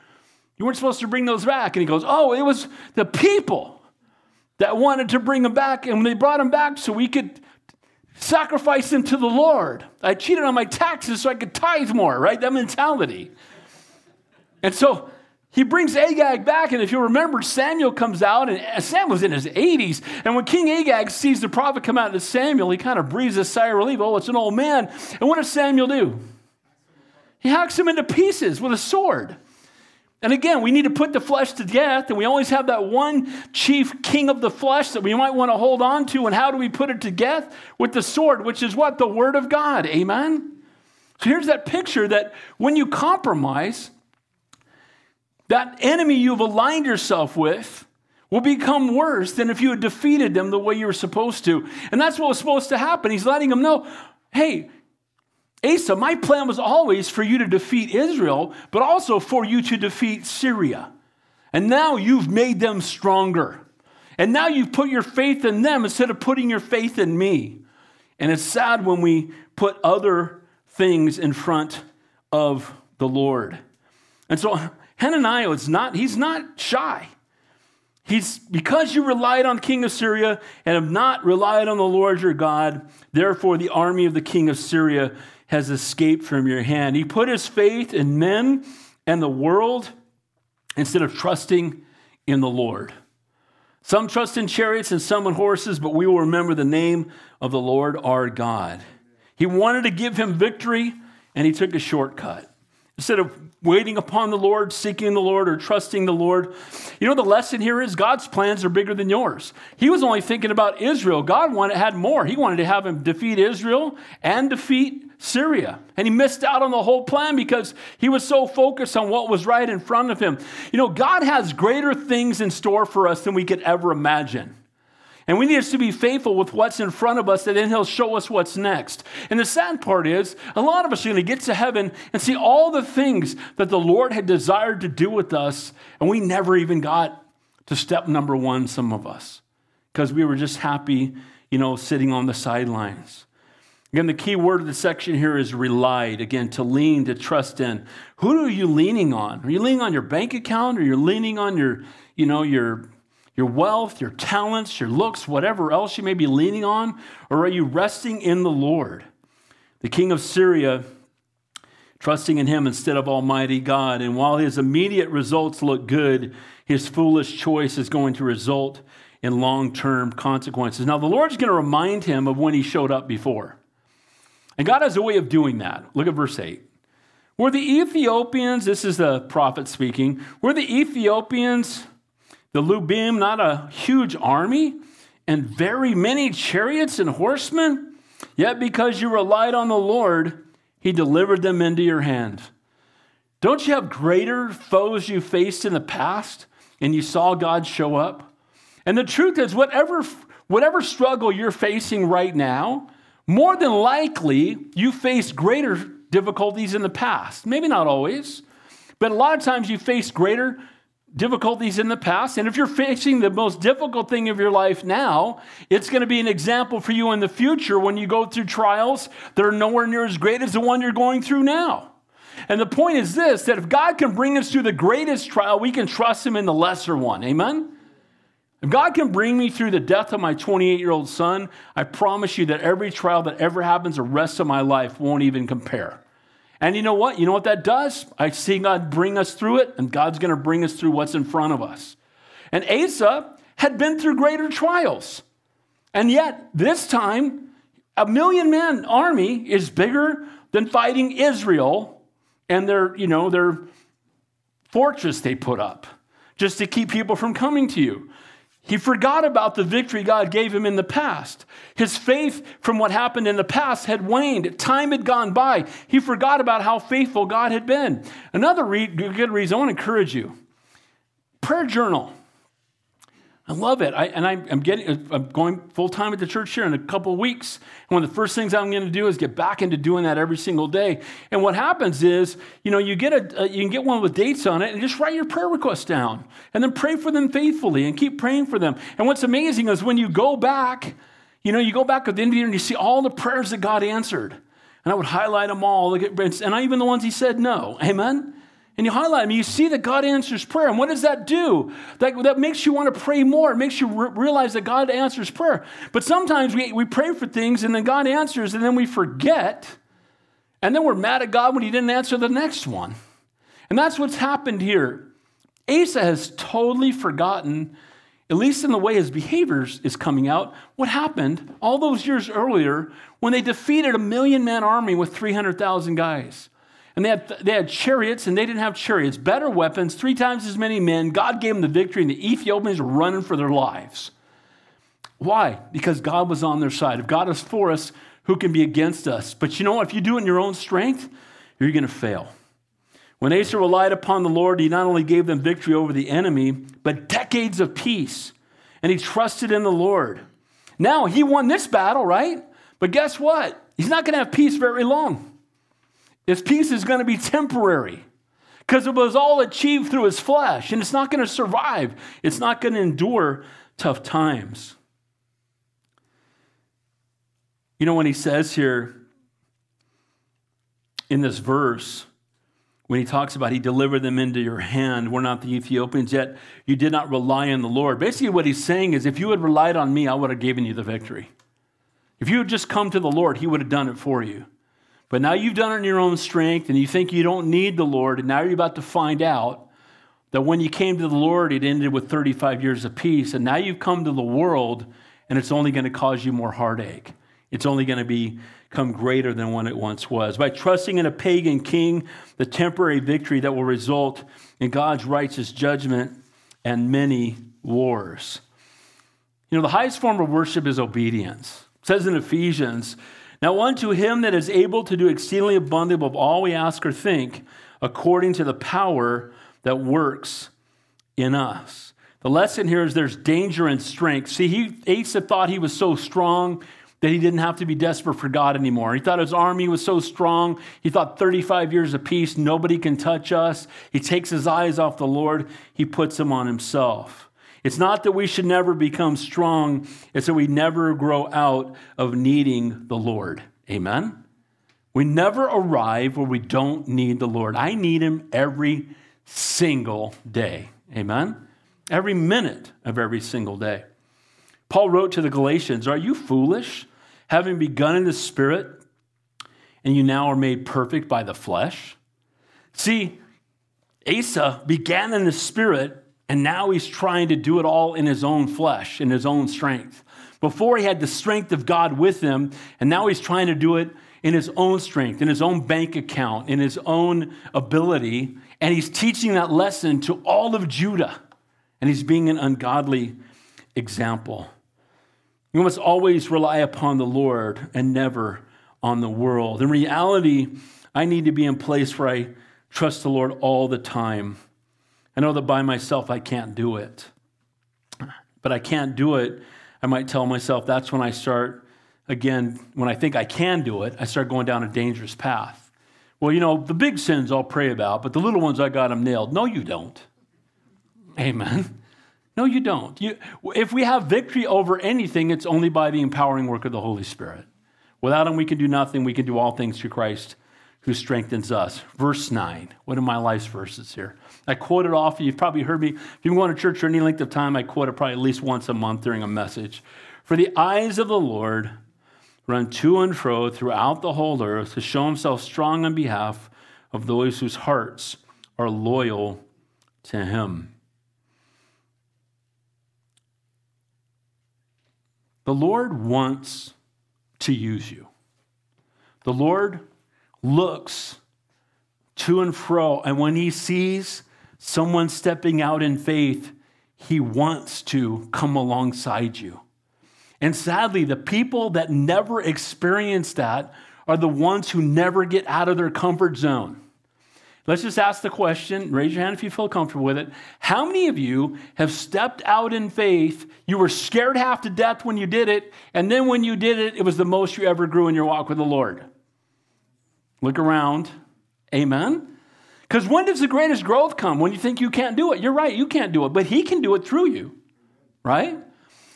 You weren't supposed to bring those back. And he goes, Oh, it was the people that wanted to bring them back. And when they brought them back so we could sacrifice them to the Lord, I cheated on my taxes so I could tithe more, right? That mentality. And so he brings Agag back, and if you remember, Samuel comes out, and Sam was in his 80s. And when King Agag sees the prophet come out to Samuel, he kind of breathes a sigh of relief. Oh, it's an old man. And what does Samuel do? He hacks him into pieces with a sword. And again, we need to put the flesh to death, and we always have that one chief king of the flesh that we might want to hold on to. And how do we put it to death? With the sword, which is what? The word of God. Amen? So here's that picture that when you compromise, that enemy you've aligned yourself with will become worse than if you had defeated them the way you were supposed to. And that's what was supposed to happen. He's letting them know hey, Asa, my plan was always for you to defeat Israel, but also for you to defeat Syria. And now you've made them stronger. And now you've put your faith in them instead of putting your faith in me. And it's sad when we put other things in front of the Lord. And so Hananiah is not, he's not shy. He's because you relied on king of Syria and have not relied on the Lord your God, therefore the army of the king of Syria has escaped from your hand. He put his faith in men and the world instead of trusting in the Lord. Some trust in chariots and some in horses, but we will remember the name of the Lord our God. He wanted to give him victory, and he took a shortcut. Instead of waiting upon the Lord, seeking the Lord, or trusting the Lord. You know, the lesson here is God's plans are bigger than yours. He was only thinking about Israel. God wanted, had more. He wanted to have him defeat Israel and defeat Syria. And he missed out on the whole plan because he was so focused on what was right in front of him. You know, God has greater things in store for us than we could ever imagine. And we need us to be faithful with what's in front of us, and then He'll show us what's next. And the sad part is, a lot of us are going to get to heaven and see all the things that the Lord had desired to do with us, and we never even got to step number one, some of us, because we were just happy, you know, sitting on the sidelines. Again, the key word of the section here is relied. Again, to lean, to trust in. Who are you leaning on? Are you leaning on your bank account or you're leaning on your, you know, your your wealth, your talents, your looks, whatever else you may be leaning on? Or are you resting in the Lord? The king of Syria, trusting in him instead of Almighty God. And while his immediate results look good, his foolish choice is going to result in long term consequences. Now, the Lord's going to remind him of when he showed up before. And God has a way of doing that. Look at verse 8. Were the Ethiopians, this is the prophet speaking, were the Ethiopians the Lubim, not a huge army, and very many chariots and horsemen? Yet because you relied on the Lord, he delivered them into your hand. Don't you have greater foes you faced in the past and you saw God show up? And the truth is, whatever, whatever struggle you're facing right now, more than likely you faced greater difficulties in the past. Maybe not always, but a lot of times you face greater difficulties in the past. And if you're facing the most difficult thing of your life now, it's going to be an example for you in the future when you go through trials that are nowhere near as great as the one you're going through now. And the point is this that if God can bring us through the greatest trial, we can trust Him in the lesser one. Amen? If God can bring me through the death of my 28 year old son, I promise you that every trial that ever happens the rest of my life won't even compare. And you know what? You know what that does? I see God bring us through it, and God's going to bring us through what's in front of us. And Asa had been through greater trials. And yet, this time, a million man army is bigger than fighting Israel and their, you know, their fortress they put up just to keep people from coming to you. He forgot about the victory God gave him in the past. His faith from what happened in the past had waned. Time had gone by. He forgot about how faithful God had been. Another re- good reason, I want to encourage you prayer journal. I love it. I, and I, am getting, I'm going full time at the church here in a couple of weeks. And one of the first things I'm going to do is get back into doing that every single day. And what happens is, you know, you get a, uh, you can get one with dates on it and just write your prayer requests down and then pray for them faithfully and keep praying for them. And what's amazing is when you go back, you know, you go back at the end of the year and you see all the prayers that God answered. And I would highlight them all, and even the ones He said no. Amen and you highlight them, you see that God answers prayer. And what does that do? That, that makes you want to pray more. It makes you re- realize that God answers prayer. But sometimes we, we pray for things and then God answers and then we forget. And then we're mad at God when He didn't answer the next one. And that's what's happened here. Asa has totally forgotten, at least in the way his behavior is coming out, what happened all those years earlier when they defeated a million man army with 300,000 guys. And they had, they had chariots, and they didn't have chariots. Better weapons, three times as many men. God gave them the victory, and the Ethiopians were running for their lives. Why? Because God was on their side. If God is for us, who can be against us? But you know what? If you do it in your own strength, you're going to fail. When Asa relied upon the Lord, he not only gave them victory over the enemy, but decades of peace. And he trusted in the Lord. Now, he won this battle, right? But guess what? He's not going to have peace very long. His peace is going to be temporary because it was all achieved through his flesh and it's not going to survive. It's not going to endure tough times. You know, when he says here in this verse, when he talks about he delivered them into your hand, we're not the Ethiopians yet. You did not rely on the Lord. Basically, what he's saying is if you had relied on me, I would have given you the victory. If you had just come to the Lord, he would have done it for you. But now you've done it in your own strength and you think you don't need the Lord, and now you're about to find out that when you came to the Lord, it ended with 35 years of peace, and now you've come to the world and it's only going to cause you more heartache. It's only going to become greater than what it once was. By trusting in a pagan king, the temporary victory that will result in God's righteous judgment and many wars. You know, the highest form of worship is obedience. It says in Ephesians, Now unto him that is able to do exceedingly abundantly above all we ask or think, according to the power that works in us. The lesson here is there's danger in strength. See, he, Asa thought he was so strong that he didn't have to be desperate for God anymore. He thought his army was so strong. He thought 35 years of peace, nobody can touch us. He takes his eyes off the Lord, he puts them on himself. It's not that we should never become strong, it's that we never grow out of needing the Lord. Amen? We never arrive where we don't need the Lord. I need him every single day. Amen? Every minute of every single day. Paul wrote to the Galatians Are you foolish, having begun in the Spirit, and you now are made perfect by the flesh? See, Asa began in the Spirit, and now he's trying to do it all in his own flesh, in his own strength. Before he had the strength of God with him, and now he's trying to do it in his own strength, in his own bank account, in his own ability. And he's teaching that lesson to all of Judah. And he's being an ungodly example. We must always rely upon the Lord and never on the world. In reality, I need to be in place where I trust the Lord all the time. I know that by myself I can't do it. But I can't do it. I might tell myself that's when I start, again, when I think I can do it, I start going down a dangerous path. Well, you know, the big sins I'll pray about, but the little ones I got them nailed. No, you don't. Amen. No, you don't. You, if we have victory over anything, it's only by the empowering work of the Holy Spirit. Without Him, we can do nothing. We can do all things through Christ who strengthens us. Verse 9. One of my life's verses here. I quote it often. You've probably heard me. If you've been going to church for any length of time, I quote it probably at least once a month during a message. For the eyes of the Lord run to and fro throughout the whole earth to show himself strong on behalf of those whose hearts are loyal to him. The Lord wants to use you. The Lord looks to and fro, and when he sees someone stepping out in faith, he wants to come alongside you. And sadly, the people that never experience that are the ones who never get out of their comfort zone. Let's just ask the question, raise your hand if you feel comfortable with it. How many of you have stepped out in faith? You were scared half to death when you did it, and then when you did it, it was the most you ever grew in your walk with the Lord? Look around. Amen? Because when does the greatest growth come? When you think you can't do it. You're right, you can't do it, but He can do it through you, right?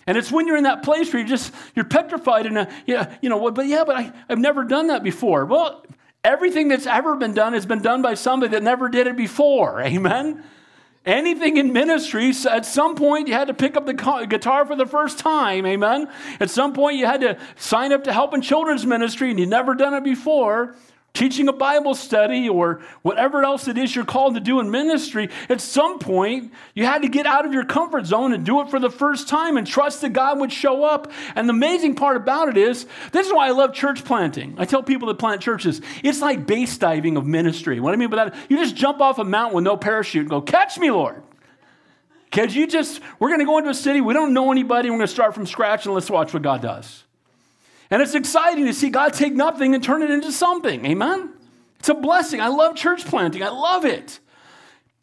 And it's when you're in that place where you're just, you're petrified and, yeah, you know, but yeah, but I, I've never done that before. Well, Everything that's ever been done has been done by somebody that never did it before. Amen? Anything in ministry, at some point you had to pick up the guitar for the first time. Amen? At some point you had to sign up to help in children's ministry and you'd never done it before teaching a Bible study or whatever else it is you're called to do in ministry, at some point you had to get out of your comfort zone and do it for the first time and trust that God would show up. And the amazing part about it is this is why I love church planting. I tell people that plant churches, it's like base diving of ministry. What I mean by that, you just jump off a mountain with no parachute and go, Catch me, Lord. Because you just, we're going to go into a city, we don't know anybody, we're going to start from scratch and let's watch what God does. And it's exciting to see God take nothing and turn it into something. Amen? It's a blessing. I love church planting. I love it.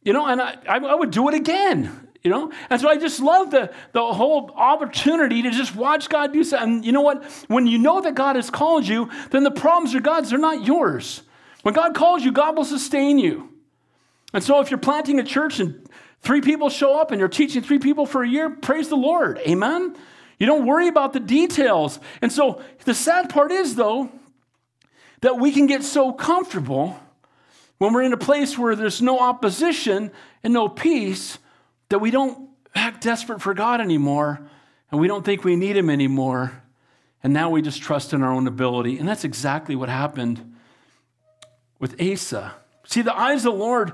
You know, and I, I would do it again. You know, and so I just love the, the whole opportunity to just watch God do something. And you know what? When you know that God has called you, then the problems are God's, they're not yours. When God calls you, God will sustain you. And so if you're planting a church and three people show up and you're teaching three people for a year, praise the Lord. Amen? You don't worry about the details. And so the sad part is, though, that we can get so comfortable when we're in a place where there's no opposition and no peace, that we don't act desperate for God anymore and we don't think we need Him anymore. And now we just trust in our own ability. And that's exactly what happened with Asa. See, the eyes of the Lord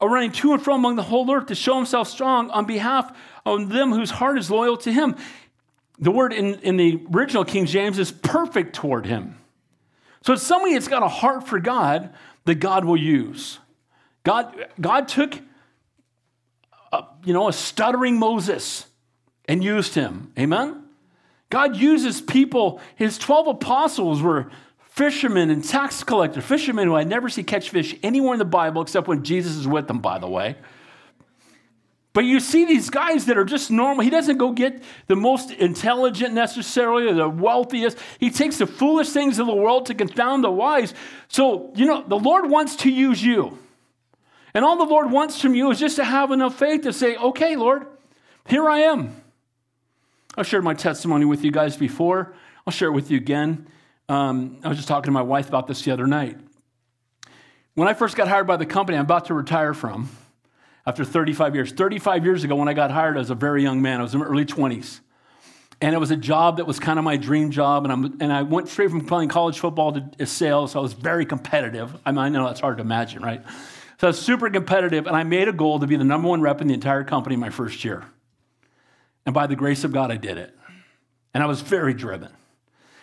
are running to and fro among the whole earth to show himself strong on behalf of them whose heart is loyal to him. The word in, in the original King James is perfect toward him. So it's somebody that's got a heart for God that God will use. God, God took, a, you know, a stuttering Moses and used him. Amen? God uses people, his 12 apostles were fishermen and tax collectors, fishermen who I never see catch fish anywhere in the Bible except when Jesus is with them, by the way. But you see these guys that are just normal. He doesn't go get the most intelligent necessarily or the wealthiest. He takes the foolish things of the world to confound the wise. So, you know, the Lord wants to use you. And all the Lord wants from you is just to have enough faith to say, okay, Lord, here I am. I've shared my testimony with you guys before. I'll share it with you again. Um, I was just talking to my wife about this the other night. When I first got hired by the company I'm about to retire from, after 35 years, 35 years ago when I got hired I was a very young man, I was in my early 20s. And it was a job that was kind of my dream job. And, I'm, and I went straight from playing college football to sales, so I was very competitive. I mean, I know that's hard to imagine, right? So I was super competitive, and I made a goal to be the number one rep in the entire company my first year. And by the grace of God, I did it. And I was very driven.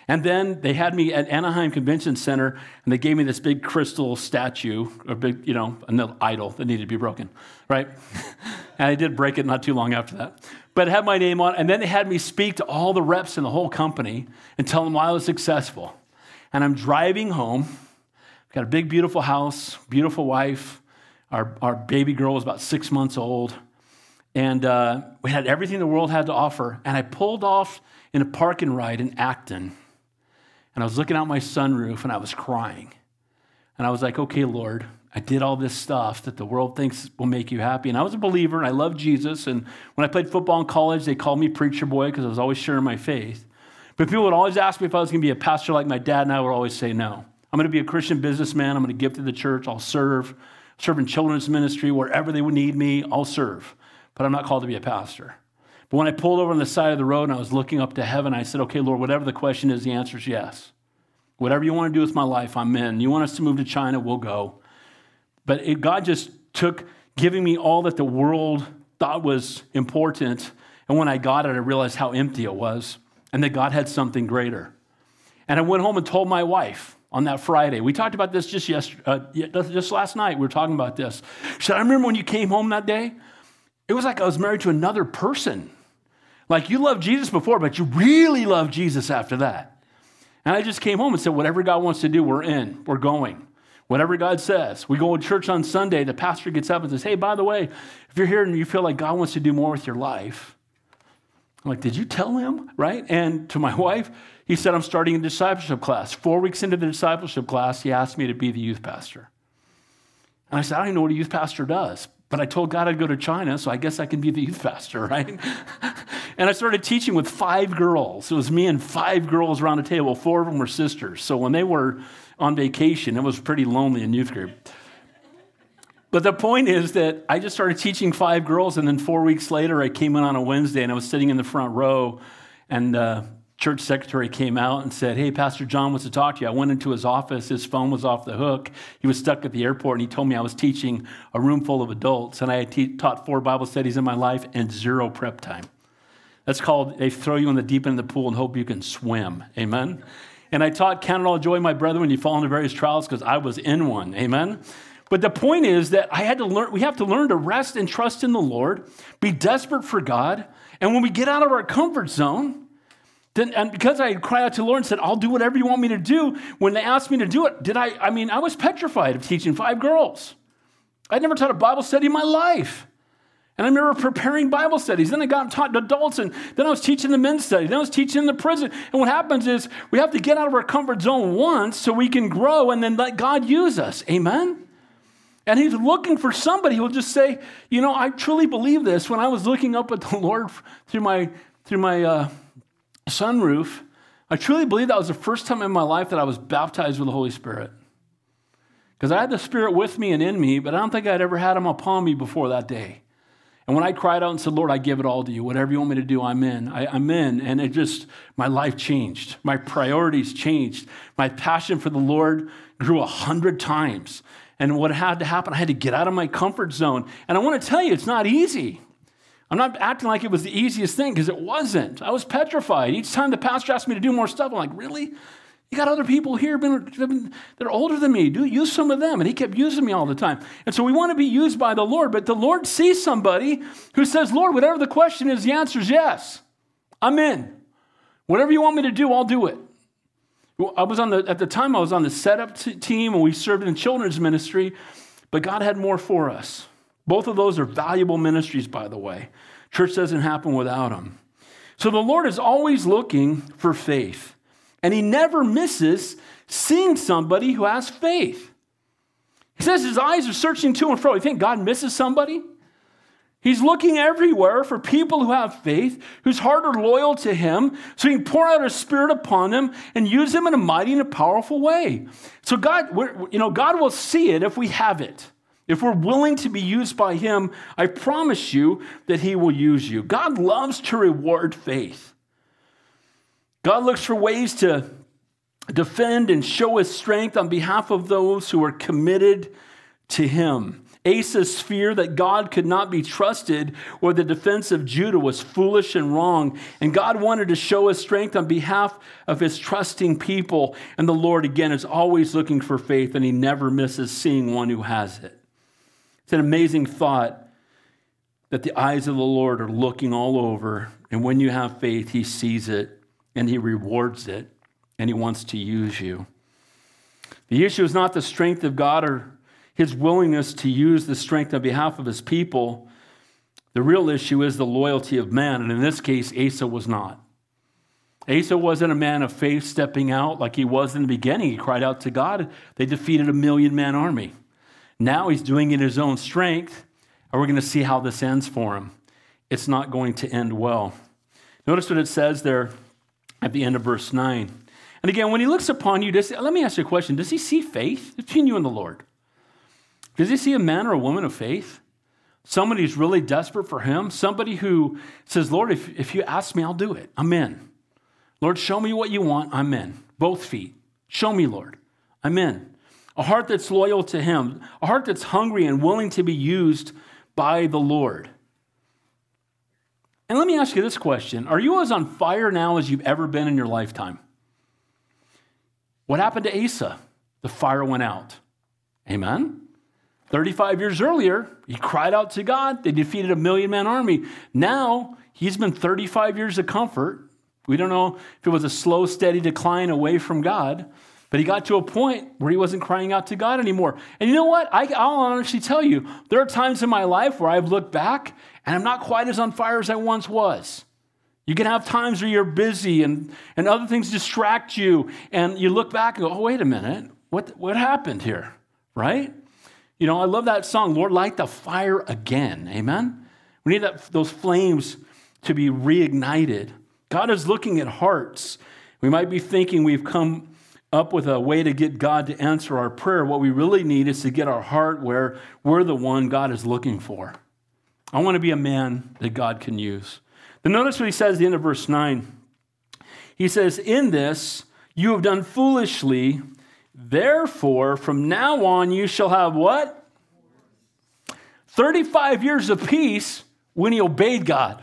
And then they had me at Anaheim Convention Center, and they gave me this big crystal statue, a big, you know, an idol that needed to be broken, right? and I did break it not too long after that. But it had my name on. And then they had me speak to all the reps in the whole company and tell them why I was successful. And I'm driving home. Got a big, beautiful house, beautiful wife. Our, our baby girl was about six months old. And uh, we had everything the world had to offer. And I pulled off in a parking ride in Acton and I was looking out my sunroof and I was crying. And I was like, okay, Lord, I did all this stuff that the world thinks will make you happy. And I was a believer and I loved Jesus. And when I played football in college, they called me preacher boy because I was always sharing my faith. But people would always ask me if I was going to be a pastor like my dad, and I would always say no. I'm going to be a Christian businessman. I'm going to give to the church. I'll serve, serve in children's ministry, wherever they would need me, I'll serve. But I'm not called to be a pastor. But when I pulled over on the side of the road and I was looking up to heaven, I said, okay, Lord, whatever the question is, the answer is yes. Whatever you want to do with my life, I'm in. You want us to move to China, we'll go. But it, God just took giving me all that the world thought was important. And when I got it, I realized how empty it was and that God had something greater. And I went home and told my wife on that Friday. We talked about this just yesterday, uh, just last night. We were talking about this. She said, I remember when you came home that day. It was like I was married to another person. Like you loved Jesus before, but you really loved Jesus after that. And I just came home and said, whatever God wants to do, we're in, we're going. Whatever God says. We go to church on Sunday, the pastor gets up and says, Hey, by the way, if you're here and you feel like God wants to do more with your life, I'm like, Did you tell him? Right? And to my wife, he said, I'm starting a discipleship class. Four weeks into the discipleship class, he asked me to be the youth pastor. And I said, I don't even know what a youth pastor does. But I told God I'd go to China, so I guess I can be the youth pastor, right? and I started teaching with five girls. It was me and five girls around a table. Four of them were sisters. So when they were on vacation, it was pretty lonely in youth group. But the point is that I just started teaching five girls, and then four weeks later, I came in on a Wednesday and I was sitting in the front row, and uh, church secretary came out and said, Hey, Pastor John wants to talk to you. I went into his office. His phone was off the hook. He was stuck at the airport, and he told me I was teaching a room full of adults, and I had te- taught four Bible studies in my life and zero prep time. That's called they throw you in the deep end of the pool and hope you can swim. Amen. And I taught count it all joy, my brethren, when you fall into various trials, because I was in one. Amen. But the point is that I had to learn, we have to learn to rest and trust in the Lord, be desperate for God. And when we get out of our comfort zone, then, and because I had cried out to the Lord and said, I'll do whatever you want me to do, when they asked me to do it, did I? I mean, I was petrified of teaching five girls. I'd never taught a Bible study in my life. And I remember preparing Bible studies. Then I got taught to adults, and then I was teaching the men's study. Then I was teaching in the prison. And what happens is we have to get out of our comfort zone once so we can grow and then let God use us. Amen? And he's looking for somebody who will just say, you know, I truly believe this. When I was looking up at the Lord through my through my uh, sunroof, I truly believe that was the first time in my life that I was baptized with the Holy Spirit. Because I had the Spirit with me and in me, but I don't think I'd ever had him upon me before that day. And when I cried out and said, Lord, I give it all to you. Whatever you want me to do, I'm in. I, am in. And it just, my life changed. My priorities changed. My passion for the Lord grew a hundred times. And what had to happen, I had to get out of my comfort zone. And I want to tell you, it's not easy. I'm not acting like it was the easiest thing because it wasn't. I was petrified. Each time the pastor asked me to do more stuff, I'm like, really? You got other people here that are older than me. Do use some of them. And he kept using me all the time. And so we want to be used by the Lord. But the Lord sees somebody who says, Lord, whatever the question is, the answer is yes. I'm in. Whatever you want me to do, I'll do it. I was on the, at the time, I was on the setup t- team and we served in children's ministry, but God had more for us. Both of those are valuable ministries, by the way. Church doesn't happen without them. So the Lord is always looking for faith. And he never misses seeing somebody who has faith. He says his eyes are searching to and fro. You think God misses somebody? He's looking everywhere for people who have faith, whose heart are loyal to him, so he can pour out his spirit upon them and use them in a mighty and a powerful way. So God, you know, God will see it if we have it. If we're willing to be used by him, I promise you that he will use you. God loves to reward faith. God looks for ways to defend and show his strength on behalf of those who are committed to him. Asa's fear that God could not be trusted or the defense of Judah was foolish and wrong. And God wanted to show his strength on behalf of his trusting people. And the Lord, again, is always looking for faith, and he never misses seeing one who has it. It's an amazing thought that the eyes of the Lord are looking all over. And when you have faith, he sees it and He rewards it, and He wants to use you. The issue is not the strength of God or His willingness to use the strength on behalf of His people. The real issue is the loyalty of man, and in this case, Asa was not. Asa wasn't a man of faith stepping out like he was in the beginning. He cried out to God. They defeated a million man army. Now he's doing it in his own strength, and we're going to see how this ends for him. It's not going to end well. Notice what it says there at the end of verse 9. And again, when he looks upon you, does, let me ask you a question. Does he see faith between you and the Lord? Does he see a man or a woman of faith? Somebody who's really desperate for him? Somebody who says, Lord, if, if you ask me, I'll do it. I'm in. Lord, show me what you want. I'm in. Both feet. Show me, Lord. I'm in. A heart that's loyal to him, a heart that's hungry and willing to be used by the Lord. And let me ask you this question Are you as on fire now as you've ever been in your lifetime? What happened to Asa? The fire went out. Amen? 35 years earlier, he cried out to God. They defeated a million man army. Now, he's been 35 years of comfort. We don't know if it was a slow, steady decline away from God, but he got to a point where he wasn't crying out to God anymore. And you know what? I, will honestly tell you, there are times in my life where I've looked back and I'm not quite as on fire as I once was. You can have times where you're busy and, and other things distract you, and you look back and go, oh, wait a minute, what, what happened here? Right? You know, I love that song, Lord, light the fire again. Amen? We need that, those flames to be reignited. God is looking at hearts. We might be thinking we've come up with a way to get God to answer our prayer. What we really need is to get our heart where we're the one God is looking for. I want to be a man that God can use. Then notice what he says at the end of verse 9. He says, In this you have done foolishly, therefore from now on you shall have what? 35 years of peace when he obeyed God.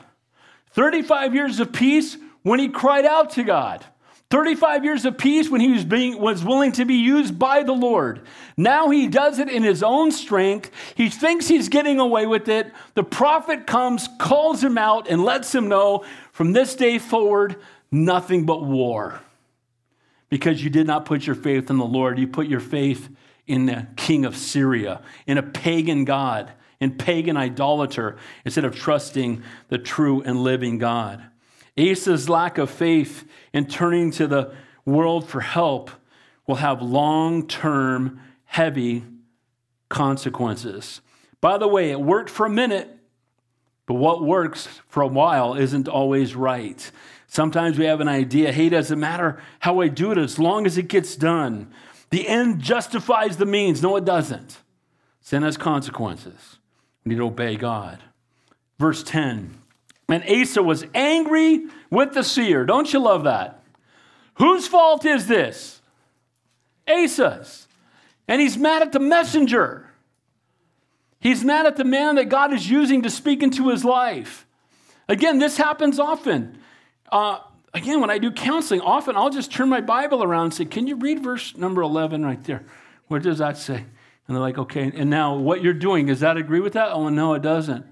35 years of peace when he cried out to God. 35 years of peace when he was, being, was willing to be used by the Lord. Now he does it in his own strength. He thinks he's getting away with it. The prophet comes, calls him out, and lets him know from this day forward, nothing but war. Because you did not put your faith in the Lord, you put your faith in the king of Syria, in a pagan God, in pagan idolater, instead of trusting the true and living God. Asa's lack of faith in turning to the world for help will have long term, heavy consequences. By the way, it worked for a minute, but what works for a while isn't always right. Sometimes we have an idea hey, doesn't matter how I do it as long as it gets done. The end justifies the means. No, it doesn't. Sin has consequences. We need to obey God. Verse 10 And Asa was angry with the seer. Don't you love that? Whose fault is this? Asa's. And he's mad at the messenger. He's mad at the man that God is using to speak into his life. Again, this happens often. Uh, again, when I do counseling, often I'll just turn my Bible around and say, Can you read verse number 11 right there? What does that say? And they're like, Okay, and now what you're doing, does that agree with that? Oh, no, it doesn't.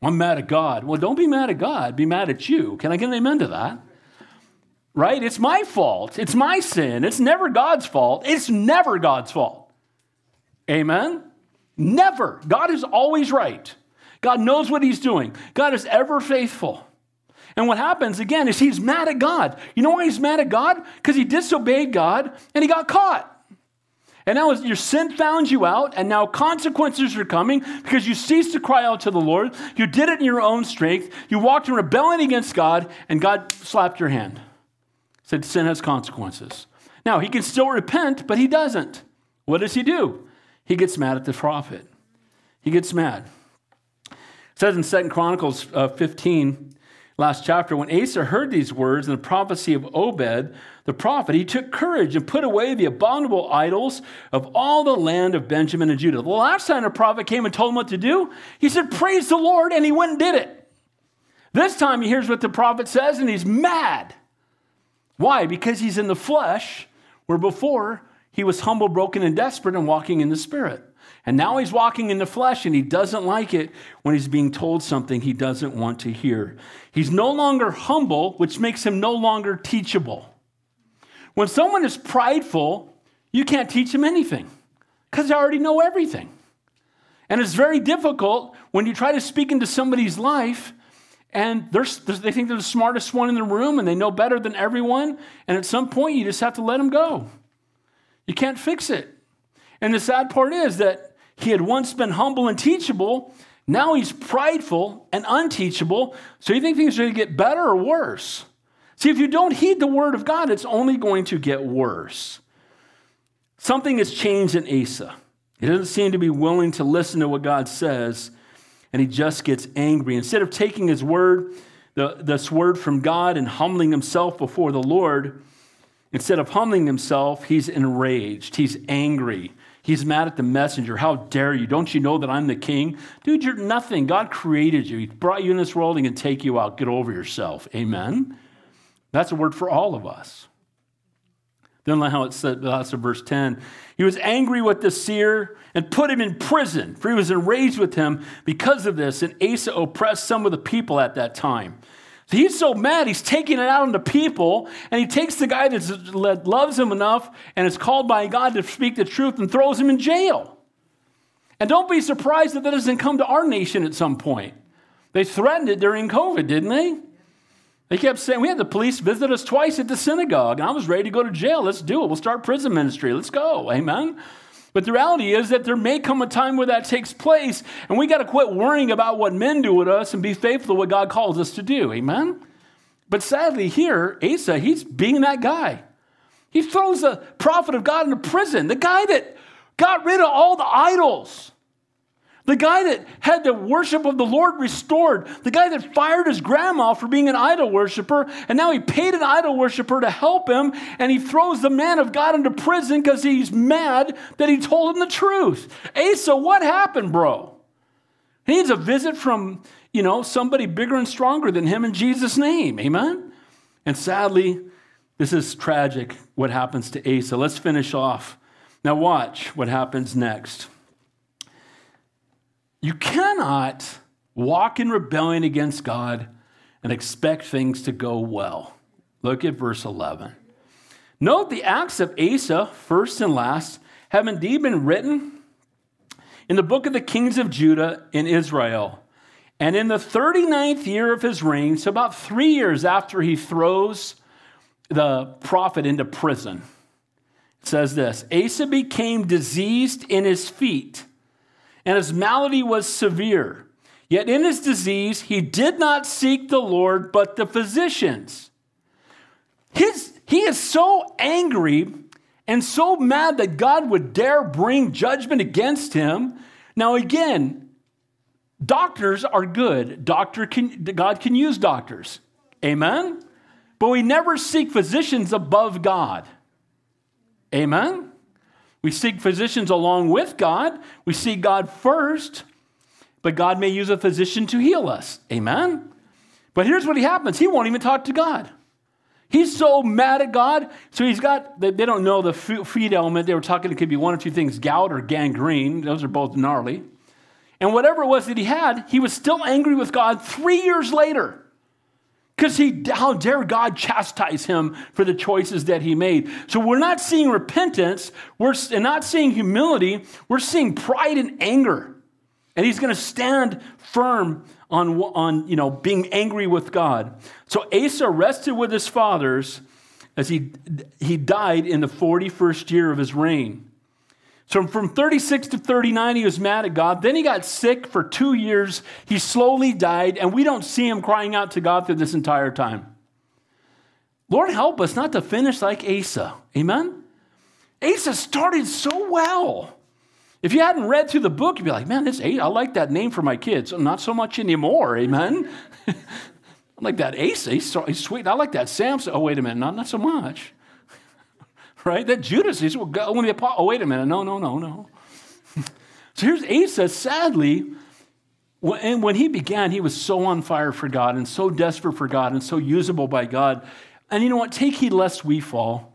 I'm mad at God. Well, don't be mad at God, be mad at you. Can I get an amen to that? Right? It's my fault. It's my sin. It's never God's fault. It's never God's fault. Amen? Never. God is always right. God knows what he's doing. God is ever faithful. And what happens again is he's mad at God. You know why he's mad at God? Because he disobeyed God and he got caught. And now your sin found you out, and now consequences are coming because you ceased to cry out to the Lord. You did it in your own strength. You walked in rebellion against God, and God slapped your hand. Said sin has consequences. Now, he can still repent, but he doesn't. What does he do? He gets mad at the prophet. He gets mad. It says in Second Chronicles uh, 15, last chapter, when Asa heard these words and the prophecy of Oded, the prophet, he took courage and put away the abominable idols of all the land of Benjamin and Judah. The last time the prophet came and told him what to do, he said, Praise the Lord, and he went and did it. This time he hears what the prophet says and he's mad. Why? Because he's in the flesh, where before he was humble, broken, and desperate and walking in the spirit. And now he's walking in the flesh and he doesn't like it when he's being told something he doesn't want to hear. He's no longer humble, which makes him no longer teachable. When someone is prideful, you can't teach them anything because they already know everything. And it's very difficult when you try to speak into somebody's life and they think they're the smartest one in the room and they know better than everyone. And at some point, you just have to let them go. You can't fix it. And the sad part is that he had once been humble and teachable. Now he's prideful and unteachable. So you think things are going to get better or worse? See, if you don't heed the word of God, it's only going to get worse. Something has changed in Asa. He doesn't seem to be willing to listen to what God says, and he just gets angry. Instead of taking his word, the, this word from God, and humbling himself before the Lord, instead of humbling himself, he's enraged. He's angry. He's mad at the messenger. How dare you? Don't you know that I'm the king? Dude, you're nothing. God created you. He brought you in this world and can take you out. Get over yourself. Amen. That's a word for all of us. Then how it said, that's in verse 10. He was angry with the seer and put him in prison, for he was enraged with him because of this. And Asa oppressed some of the people at that time. He's so mad, he's taking it out on the people, and he takes the guy that loves him enough and is called by God to speak the truth and throws him in jail. And don't be surprised that that doesn't come to our nation at some point. They threatened it during COVID, didn't they? They kept saying, We had the police visit us twice at the synagogue, and I was ready to go to jail. Let's do it. We'll start prison ministry. Let's go. Amen. But the reality is that there may come a time where that takes place, and we got to quit worrying about what men do with us and be faithful to what God calls us to do. Amen? But sadly, here, Asa, he's being that guy. He throws the prophet of God into prison, the guy that got rid of all the idols. The guy that had the worship of the Lord restored, the guy that fired his grandma for being an idol worshiper, and now he paid an idol worshiper to help him, and he throws the man of God into prison because he's mad that he told him the truth. Asa, what happened, bro? He needs a visit from, you know, somebody bigger and stronger than him in Jesus' name. Amen? And sadly, this is tragic what happens to Asa. Let's finish off. Now, watch what happens next. You cannot walk in rebellion against God and expect things to go well. Look at verse 11. Note the acts of Asa, first and last, have indeed been written in the book of the kings of Judah in Israel. And in the 39th year of his reign, so about three years after he throws the prophet into prison, it says this Asa became diseased in his feet and his malady was severe. Yet in his disease, he did not seek the Lord, but the physicians. His, he is so angry and so mad that God would dare bring judgment against him. Now, again, doctors are good. Doctor can, God can use doctors. Amen? But we never seek physicians above God. Amen? We seek physicians along with God. We seek God first, but God may use a physician to heal us. Amen? But here's what he happens He won't even talk to God. He's so mad at God. So he's got, they don't know the feed element. They were talking, it could be one or two things gout or gangrene. Those are both gnarly. And whatever it was that he had, he was still angry with God three years later. Because he, how dare God chastise him for the choices that he made? So we're not seeing repentance, we're not seeing humility, we're seeing pride and anger. And he's going to stand firm on, on you know, being angry with God. So Asa rested with his fathers as he, he died in the 41st year of his reign. So from 36 to 39, he was mad at God. Then he got sick for two years. He slowly died, and we don't see him crying out to God through this entire time. Lord, help us not to finish like Asa. Amen? Asa started so well. If you hadn't read through the book, you'd be like, man, this Asa, I like that name for my kids. Not so much anymore. Amen? I like that Asa. He's, so, he's sweet. I like that Samson. Oh, wait a minute. Not, not so much right? That Judas is only the apostle. Oh, wait a minute. No, no, no, no. so here's Asa, sadly, and when he began, he was so on fire for God and so desperate for God and so usable by God. And you know what? Take heed lest we fall.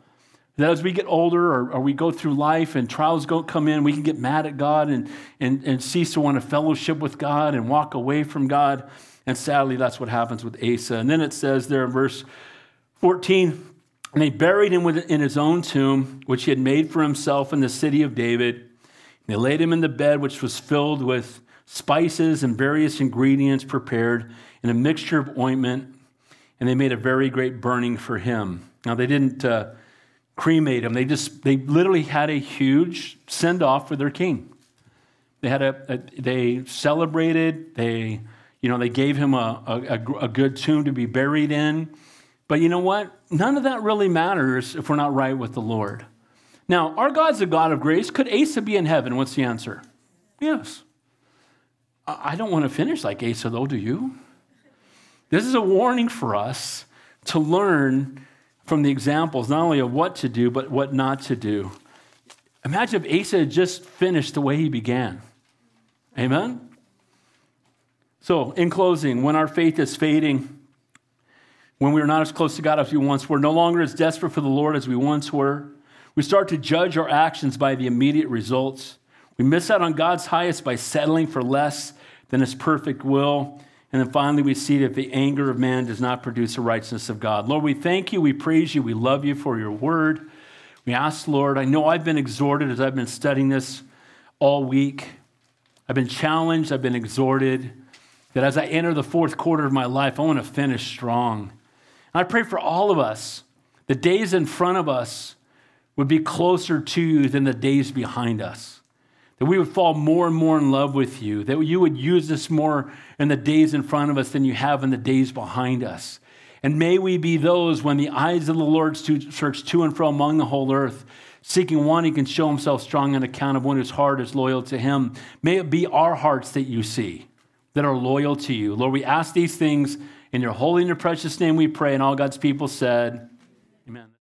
That as we get older or, or we go through life and trials go, come in, we can get mad at God and, and, and cease to want to fellowship with God and walk away from God. And sadly, that's what happens with Asa. And then it says there in verse 14, and they buried him in his own tomb, which he had made for himself in the city of David. And they laid him in the bed, which was filled with spices and various ingredients prepared in a mixture of ointment. And they made a very great burning for him. Now, they didn't uh, cremate him, they just, they literally had a huge send off for their king. They had a, a, they celebrated, they, you know, they gave him a, a, a good tomb to be buried in. But you know what? None of that really matters if we're not right with the Lord. Now, our God's a God of grace. Could Asa be in heaven? What's the answer? Yes. I don't want to finish like Asa, though, do you? This is a warning for us to learn from the examples, not only of what to do, but what not to do. Imagine if Asa had just finished the way he began. Amen? So, in closing, when our faith is fading, when we are not as close to God as we once were, no longer as desperate for the Lord as we once were. We start to judge our actions by the immediate results. We miss out on God's highest by settling for less than his perfect will. And then finally, we see that the anger of man does not produce the righteousness of God. Lord, we thank you, we praise you, we love you for your word. We ask, Lord, I know I've been exhorted as I've been studying this all week. I've been challenged, I've been exhorted that as I enter the fourth quarter of my life, I want to finish strong. I pray for all of us, the days in front of us would be closer to you than the days behind us. That we would fall more and more in love with you. That you would use us more in the days in front of us than you have in the days behind us. And may we be those when the eyes of the Lord search to and fro among the whole earth, seeking one who can show himself strong on account of one whose heart is loyal to him. May it be our hearts that you see that are loyal to you. Lord, we ask these things in your holy and your precious name we pray. And all God's people said.